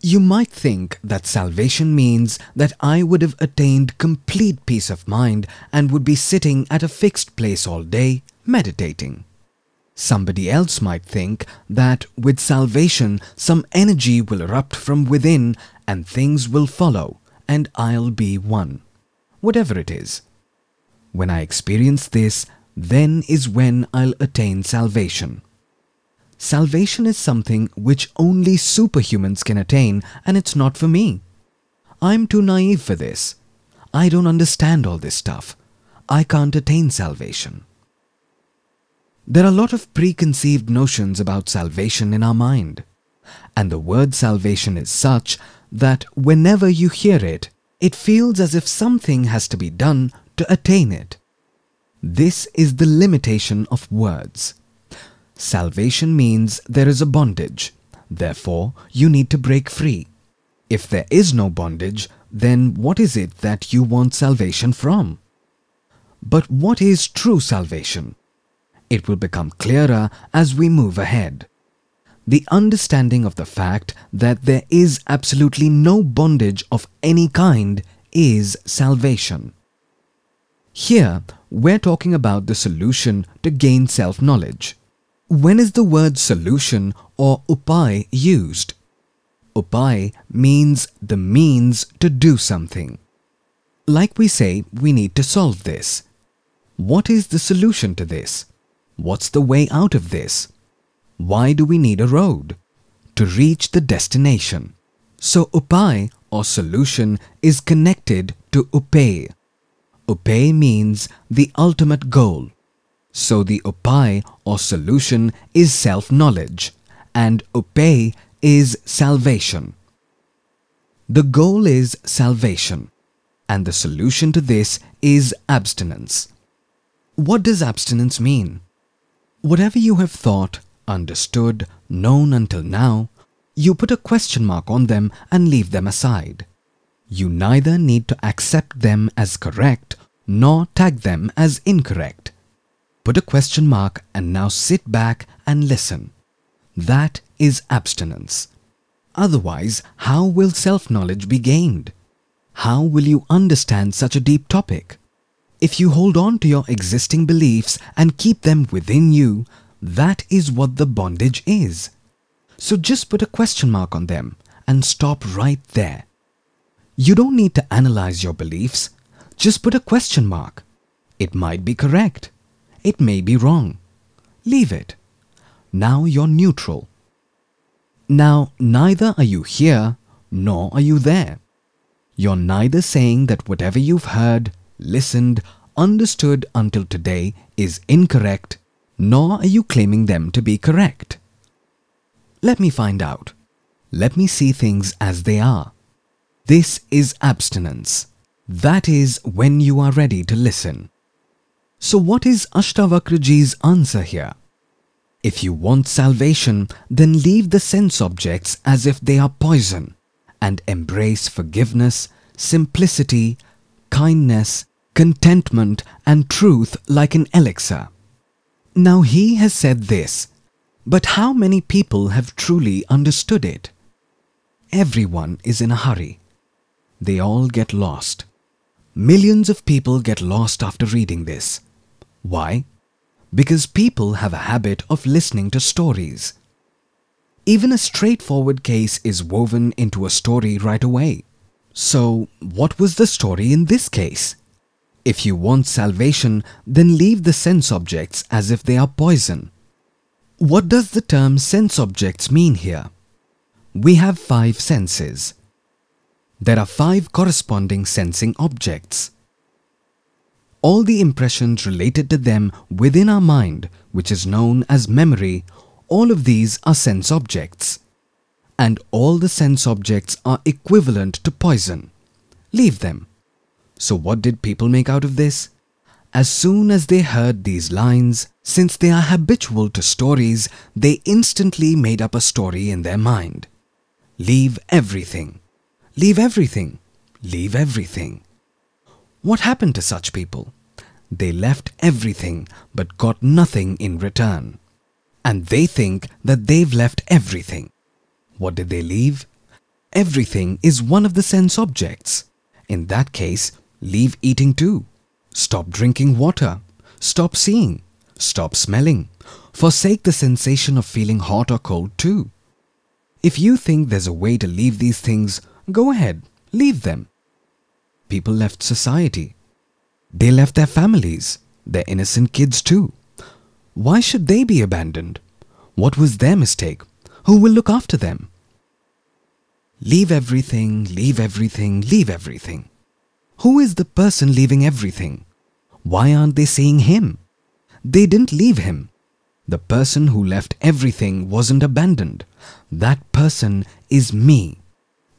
Speaker 1: You might think that salvation means that I would have attained complete peace of mind and would be sitting at a fixed place all day, meditating. Somebody else might think that with salvation some energy will erupt from within and things will follow and I'll be one. Whatever it is. When I experience this, then is when I'll attain salvation. Salvation is something which only superhumans can attain and it's not for me. I'm too naive for this. I don't understand all this stuff. I can't attain salvation. There are a lot of preconceived notions about salvation in our mind. And the word salvation is such that whenever you hear it, it feels as if something has to be done to attain it. This is the limitation of words. Salvation means there is a bondage. Therefore, you need to break free. If there is no bondage, then what is it that you want salvation from? But what is true salvation? It will become clearer as we move ahead. The understanding of the fact that there is absolutely no bondage of any kind is salvation. Here, we're talking about the solution to gain self-knowledge. When is the word solution or upay used? Upay means the means to do something. Like we say, we need to solve this. What is the solution to this? What's the way out of this? Why do we need a road? To reach the destination. So upai or solution is connected to upeya. Upeya means the ultimate goal. So the upai or solution is self-knowledge and upeya is salvation. The goal is salvation, and the solution to this is abstinence. What does abstinence mean? Whatever you have thought, understood, known until now, you put a question mark on them and leave them aside. You neither need to accept them as correct nor tag them as incorrect. Put a question mark and now sit back and listen. That is abstinence. Otherwise, how will self knowledge be gained? How will you understand such a deep topic? If you hold on to your existing beliefs and keep them within you, that is what the bondage is. So just put a question mark on them and stop right there. You don't need to analyze your beliefs. Just put a question mark. It might be correct. It may be wrong. Leave it. Now you're neutral. Now, neither are you here nor are you there. You're neither saying that whatever you've heard, listened, understood until today is incorrect, nor are you claiming them to be correct. Let me find out. Let me see things as they are. This is abstinence. That is when you are ready to listen. So what is Ashtavakraji's answer here? If you want salvation, then leave the sense objects as if they are poison and embrace forgiveness, simplicity, kindness, contentment and truth like an elixir. Now he has said this, but how many people have truly understood it? Everyone is in a hurry. They all get lost. Millions of people get lost after reading this. Why? Because people have a habit of listening to stories. Even a straightforward case is woven into a story right away. So, what was the story in this case? If you want salvation, then leave the sense objects as if they are poison. What does the term sense objects mean here? We have five senses. There are five corresponding sensing objects. All the impressions related to them within our mind, which is known as memory, all of these are sense objects. And all the sense objects are equivalent to poison. Leave them. So what did people make out of this? As soon as they heard these lines, since they are habitual to stories, they instantly made up a story in their mind. Leave everything. Leave everything. Leave everything. What happened to such people? They left everything but got nothing in return. And they think that they've left everything. What did they leave? Everything is one of the sense objects. In that case, leave eating too. Stop drinking water. Stop seeing. Stop smelling. Forsake the sensation of feeling hot or cold too. If you think there's a way to leave these things, go ahead, leave them. People left society. They left their families, their innocent kids too. Why should they be abandoned? What was their mistake? Who will look after them? Leave everything, leave everything, leave everything. Who is the person leaving everything? Why aren't they saying him? They didn't leave him. The person who left everything wasn't abandoned. That person is me.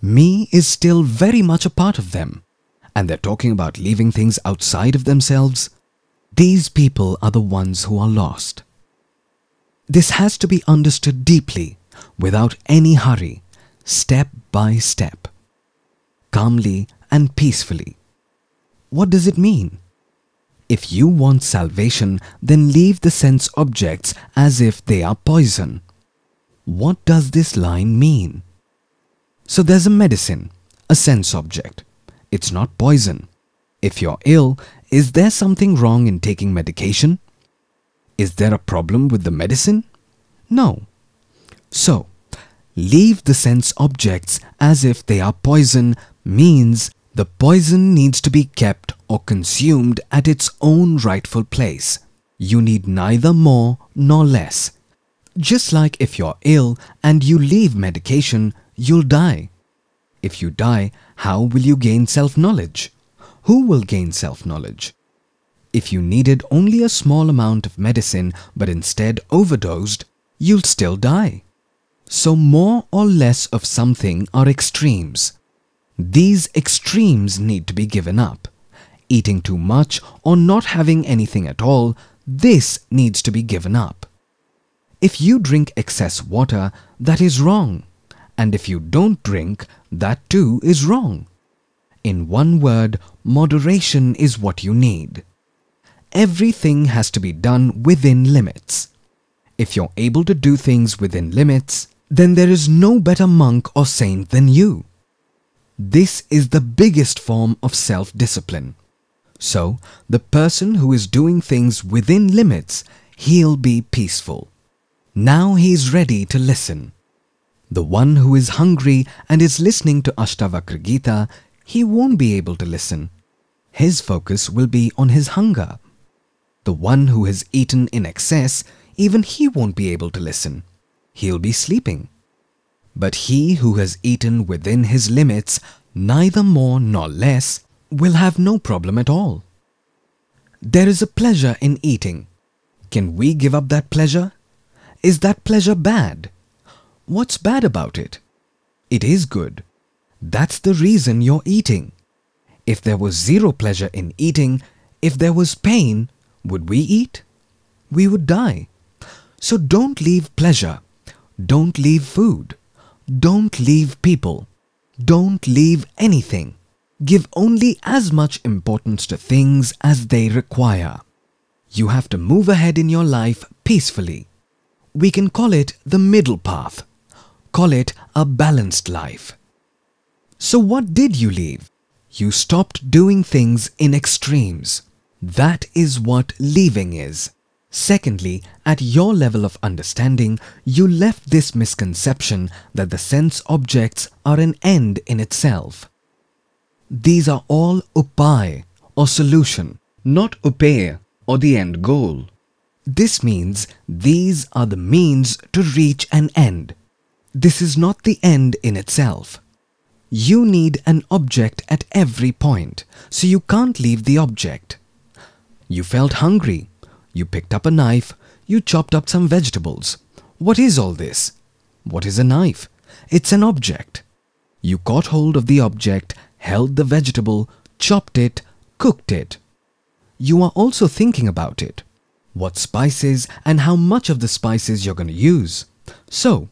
Speaker 1: Me is still very much a part of them. And they're talking about leaving things outside of themselves. These people are the ones who are lost. This has to be understood deeply, without any hurry, step by step, calmly and peacefully. What does it mean? If you want salvation, then leave the sense objects as if they are poison. What does this line mean? So there's a medicine, a sense object. It's not poison. If you're ill, is there something wrong in taking medication? Is there a problem with the medicine? No. So, leave the sense objects as if they are poison means the poison needs to be kept or consumed at its own rightful place. You need neither more nor less. Just like if you're ill and you leave medication, you'll die. If you die, how will you gain self-knowledge? Who will gain self-knowledge? If you needed only a small amount of medicine but instead overdosed, you'll still die. So more or less of something are extremes. These extremes need to be given up. Eating too much or not having anything at all, this needs to be given up. If you drink excess water, that is wrong. And if you don't drink, that too is wrong. In one word, moderation is what you need. Everything has to be done within limits. If you're able to do things within limits, then there is no better monk or saint than you. This is the biggest form of self-discipline. So, the person who is doing things within limits, he'll be peaceful. Now he's ready to listen. The one who is hungry and is listening to Ashtavakra Gita, he won't be able to listen. His focus will be on his hunger. The one who has eaten in excess, even he won't be able to listen. He'll be sleeping. But he who has eaten within his limits, neither more nor less, will have no problem at all. There is a pleasure in eating. Can we give up that pleasure? Is that pleasure bad? What's bad about it? It is good. That's the reason you're eating. If there was zero pleasure in eating, if there was pain, would we eat? We would die. So don't leave pleasure. Don't leave food. Don't leave people. Don't leave anything. Give only as much importance to things as they require. You have to move ahead in your life peacefully. We can call it the middle path. Call it a balanced life. So what did you leave? You stopped doing things in extremes. That is what leaving is. Secondly, at your level of understanding, you left this misconception that the sense objects are an end in itself. These are all upay or solution, not upeya or the end goal. This means these are the means to reach an end. This is not the end in itself. You need an object at every point, so you can't leave the object. You felt hungry, you picked up a knife, you chopped up some vegetables. What is all this? What is a knife? It's an object. You caught hold of the object, held the vegetable, chopped it, cooked it. You are also thinking about it. What spices and how much of the spices you're going to use. So,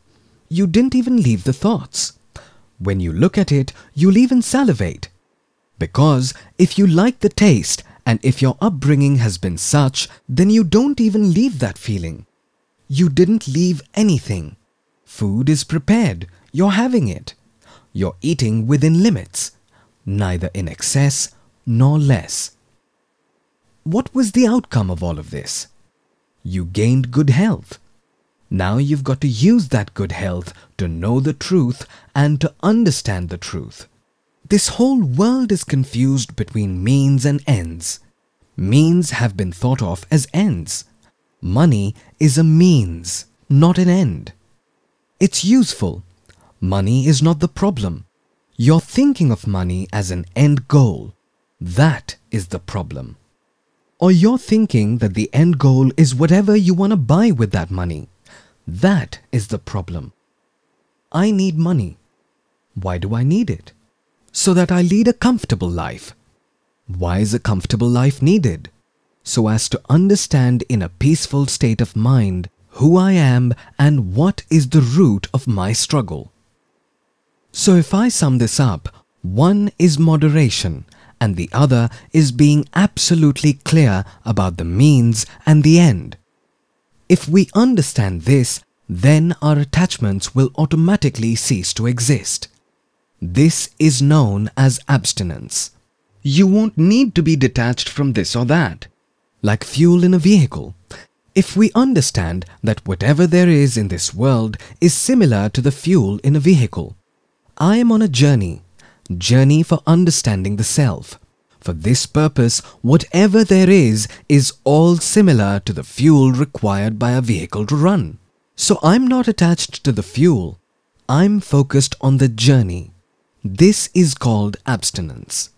Speaker 1: you didn't even leave the thoughts. When you look at it, you'll even salivate. Because if you like the taste and if your upbringing has been such, then you don't even leave that feeling. You didn't leave anything. Food is prepared. You're having it. You're eating within limits, neither in excess nor less. What was the outcome of all of this? You gained good health. Now you've got to use that good health to know the truth and to understand the truth. This whole world is confused between means and ends. Means have been thought of as ends. Money is a means, not an end. It's useful. Money is not the problem. You're thinking of money as an end goal. That is the problem. Or you're thinking that the end goal is whatever you want to buy with that money. That is the problem. I need money. Why do I need it? So that I lead a comfortable life. Why is a comfortable life needed? So as to understand in a peaceful state of mind who I am and what is the root of my struggle. So if I sum this up, one is moderation and the other is being absolutely clear about the means and the end. If we understand this, then our attachments will automatically cease to exist. This is known as abstinence. You won't need to be detached from this or that. Like fuel in a vehicle. If we understand that whatever there is in this world is similar to the fuel in a vehicle, I am on a journey, journey for understanding the self. For this purpose, whatever there is, is all similar to the fuel required by a vehicle to run. So I'm not attached to the fuel. I'm focused on the journey. This is called abstinence.